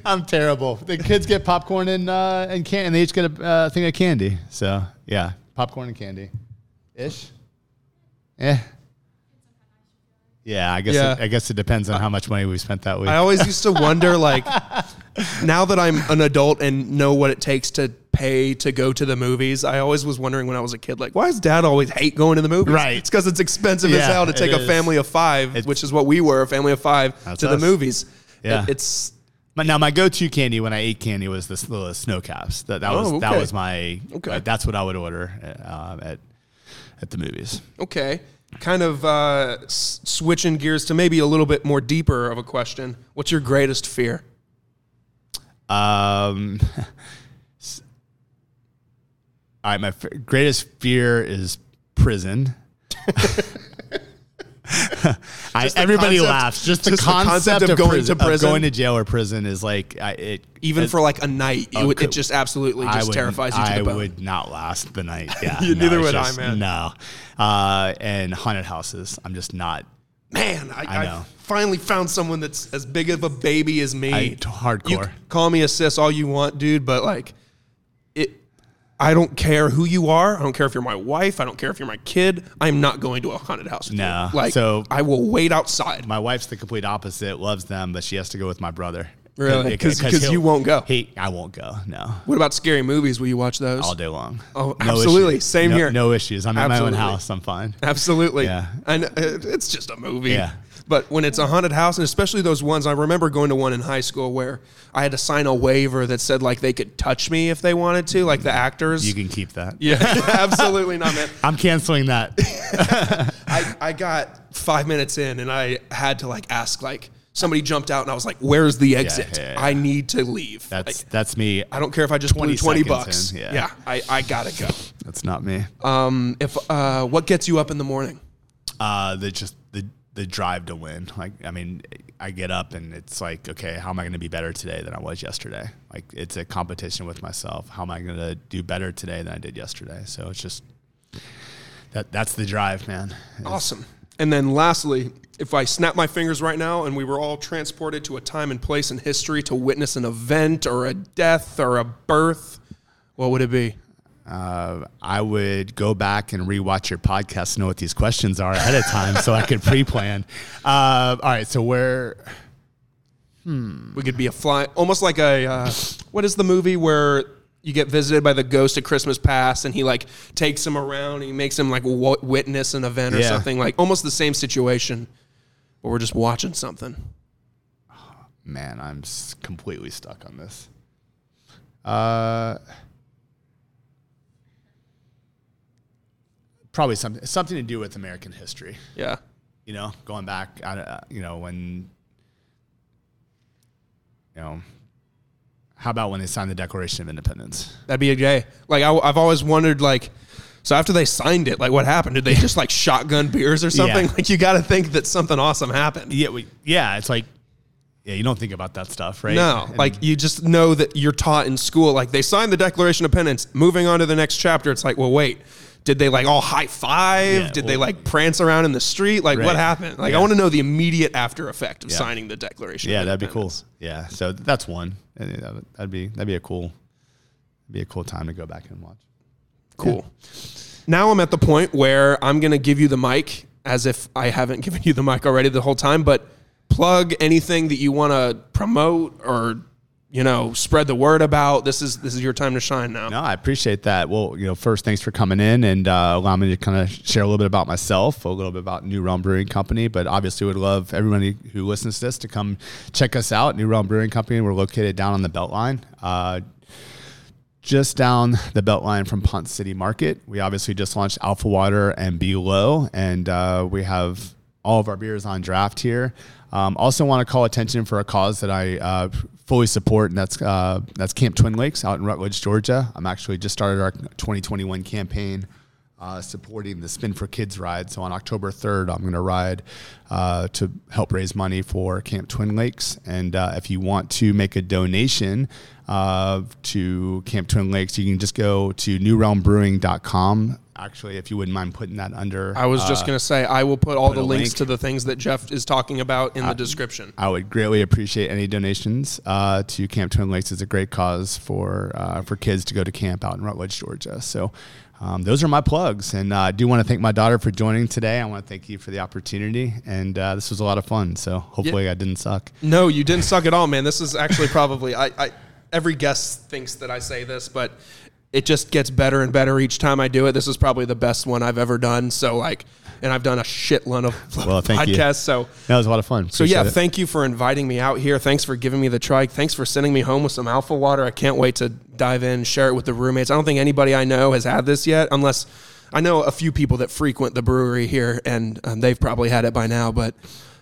I'm terrible. The kids get popcorn and uh, and can, and they each get a uh, thing of candy. So yeah, popcorn and candy, ish. Yeah. Yeah, I guess Yeah. It, I guess it depends on how much money we spent that week. I always used to wonder, like, now that I'm an adult and know what it takes to pay to go to the movies, I always was wondering when I was a kid, like, why does dad always hate going to the movies? Right. It's because it's expensive as hell to take a family of five, It's- which is what we were, a family of five, to the movies. Yeah. It- It's now my go-to candy when I ate candy was this little Sno-Caps. That that was Oh, that was my Okay. uh, that's what I would order uh, at at the movies. okay. Kind of uh, s- switching gears to maybe a little bit more deeper of a question. What's your greatest fear? Um, all right, my f- greatest fear is prison. I, everybody concept- laughs. Just the, just the concept, concept of going prison, to prison? of going to jail or prison is like I, it. Even it- for like a night, it, Oh, would, it just absolutely just would- terrifies you to I the would not last the night. Yeah, You- neither would I, man. No, uh, and haunted houses. I'm just not. Man, I, I I, finally found someone that's as big of a baby as me. I- hardcore. You call me a sis all you want, dude, but like. I don't care who you are. I don't care if you're my wife. I don't care if you're my kid. I'm not going to a haunted house. with No. you. like So- I will wait outside. My wife's the complete opposite. Loves them, but she has to go with my brother. Really? 'Cause- 'cause you won't go. He, I won't go. No, What about scary movies? Will you watch those? all day long. Oh, absolutely. issues. Same No- here. No issues. I'm in my own house. I'm fine. Absolutely. Yeah. And uh, it's just a movie. Yeah. But when it's a haunted house, and especially those ones, I remember going to one in high school where I had to sign a waiver that said like they could touch me if they wanted to, like the actors. You can keep that. yeah, absolutely not, man. I'm canceling that. I, I got five minutes in and I had to like ask like somebody jumped out and I was like, "Where's the exit? yeah, yeah. I need to leave." That's I, that's me. I don't care if I just 20 blew twenty bucks. in, yeah. yeah. I, I gotta go. That's not me. Um, if uh, what gets you up in the morning? Uh, the just the drive to win. Like, I mean, I get up and it's like, okay, how am I going to be better today than I was yesterday? Like, it's a competition with myself. How am I going to do better today than I did yesterday? So it's just that that's the drive, man. It's- Awesome. And then lastly, if I snap my fingers right now and we were all transported to a time and place in history to witness an event or a death or a birth, what would it be? Uh, I would go back and rewatch your podcast to know what these questions are ahead of time so I could pre-plan. Uh, all right, so where Hmm. We could be a fly, almost like a uh, what is the movie where you get visited by the ghost at Christmas past and he like takes him around, and he makes him like w- witness an event or Yeah. something like almost the same situation, but we're just watching something. man, I'm completely stuck on this. Uh, probably something something to do with American history. Yeah. You know, going back, uh, you know, when, you know, how about when they signed the Declaration of Independence? That'd be a day. Like I, have always wondered, like, so after they signed it, like, what happened? Did they just like shotgun beers or something? Yeah. Like, you got to think that something awesome happened. Yeah, we, yeah, it's like, yeah, you don't think about that stuff, right? No, And- like you just know that you're taught in school. Like they signed the Declaration of Independence. Moving on to the next chapter, it's like, well, wait. Did they like all high five? Yeah, did they like prance around in the street? Like what happened? Like I want to know the immediate after effect of Yeah. signing the Declaration. Yeah, that'd be cool. Yeah, so that's one. Uh, That'd be that'd be a cool, be a cool time to go back and watch. Cool. Now I'm at the point where I'm going to give you the mic as if I haven't given you the mic already the whole time, but plug anything that you want to promote or you know spread the word about. This is this is your time to shine now. No, I appreciate that. Well, you know, first, thanks for coming in and uh, allow me to kind of share a little bit about myself, a little bit about New Realm Brewing Company. But obviously, would love everybody who listens to this to come check us out. New Realm Brewing Company. We're located down on the Beltline. Uh, just down the Beltline from Ponce City Market. We obviously just launched Alpha Water and Be Low, and uh, we have all of our beers on draft here. Um, also, want to call attention for a cause that I uh, fully support, and that's uh, that's Camp Twin Lakes out in Rutledge, Georgia. I'm actually just started our 2021 campaign uh, supporting the Spin for Kids ride. So on October 3rd, I'm going to ride uh, to help raise money for Camp Twin Lakes. And uh, if you want to make a donation uh, to Camp Twin Lakes, you can just go to newrealmbrewing.com. Actually, if you wouldn't mind putting that under. I was just uh, going to say I will put all put the links link. to the things that Jeff is talking about in the description. I would greatly appreciate any donations uh, to Camp Twin Lakes. It's a great cause for uh, for kids to go to camp out in Rutledge, Georgia. So um, those are my plugs, and uh, I do want to thank my daughter for joining today. I want to thank you for the opportunity, and uh, this was a lot of fun. So hopefully I didn't suck. No, you didn't suck at all, man. This is actually probably I, I every guest thinks that I say this, but it just gets better and better each time I do it. This is probably the best one I've ever done. So like and I've done a shitload of Well, thank you. podcasts. So That was a lot of fun. so yeah, it. thank you for inviting me out here. Thanks for giving me the try. Thanks for sending me home with some alpha water. I can't wait to dive in, share it with the roommates. I don't think anybody I know has had this yet, unless I know a few people that frequent the brewery here, and um, they've probably had it by now. But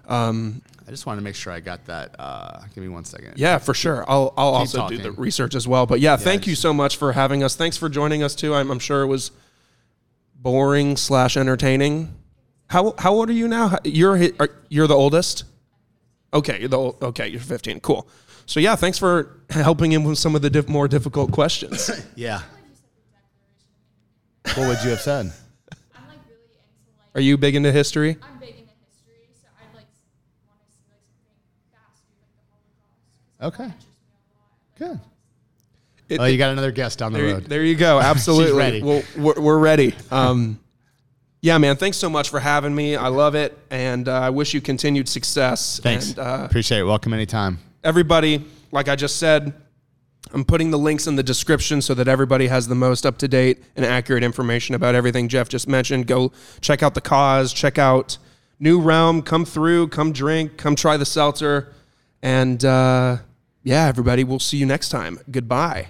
um, I just wanted to make sure I got that. Uh, give me one second. yeah, for sure. I'll I'll also do the research as well. But yeah, thank just- you so much for having us. Thanks for joining us too. I'm, I'm sure it was boring slash entertaining. How how old are you now? You're are, you're the oldest. Okay, you're the okay. You're 15. Cool. So yeah, thanks for helping him with some of the diff- more difficult questions. Yeah. What would you have said? I'm like really into like Are you big into history? I'm big into history, so I'd like want to see like something fast do like the Holocaust. 'cause Okay. that interests me a lot. Good. It- Oh, you got another guest down the There, road. there you go. Absolutely. ready. Well, we're, we're ready. Um, yeah, man. Thanks so much for having me. I love it, and uh, I wish you continued success. Thanks. And, uh, Appreciate it. Welcome anytime. everybody, like I just said, I'm putting the links in the description so that everybody has the most up to date and accurate information about everything Jeff just mentioned. Go check out the cause, check out New Realm, come through, come drink, come try the seltzer. And uh, yeah, everybody, we'll see you next time. Goodbye.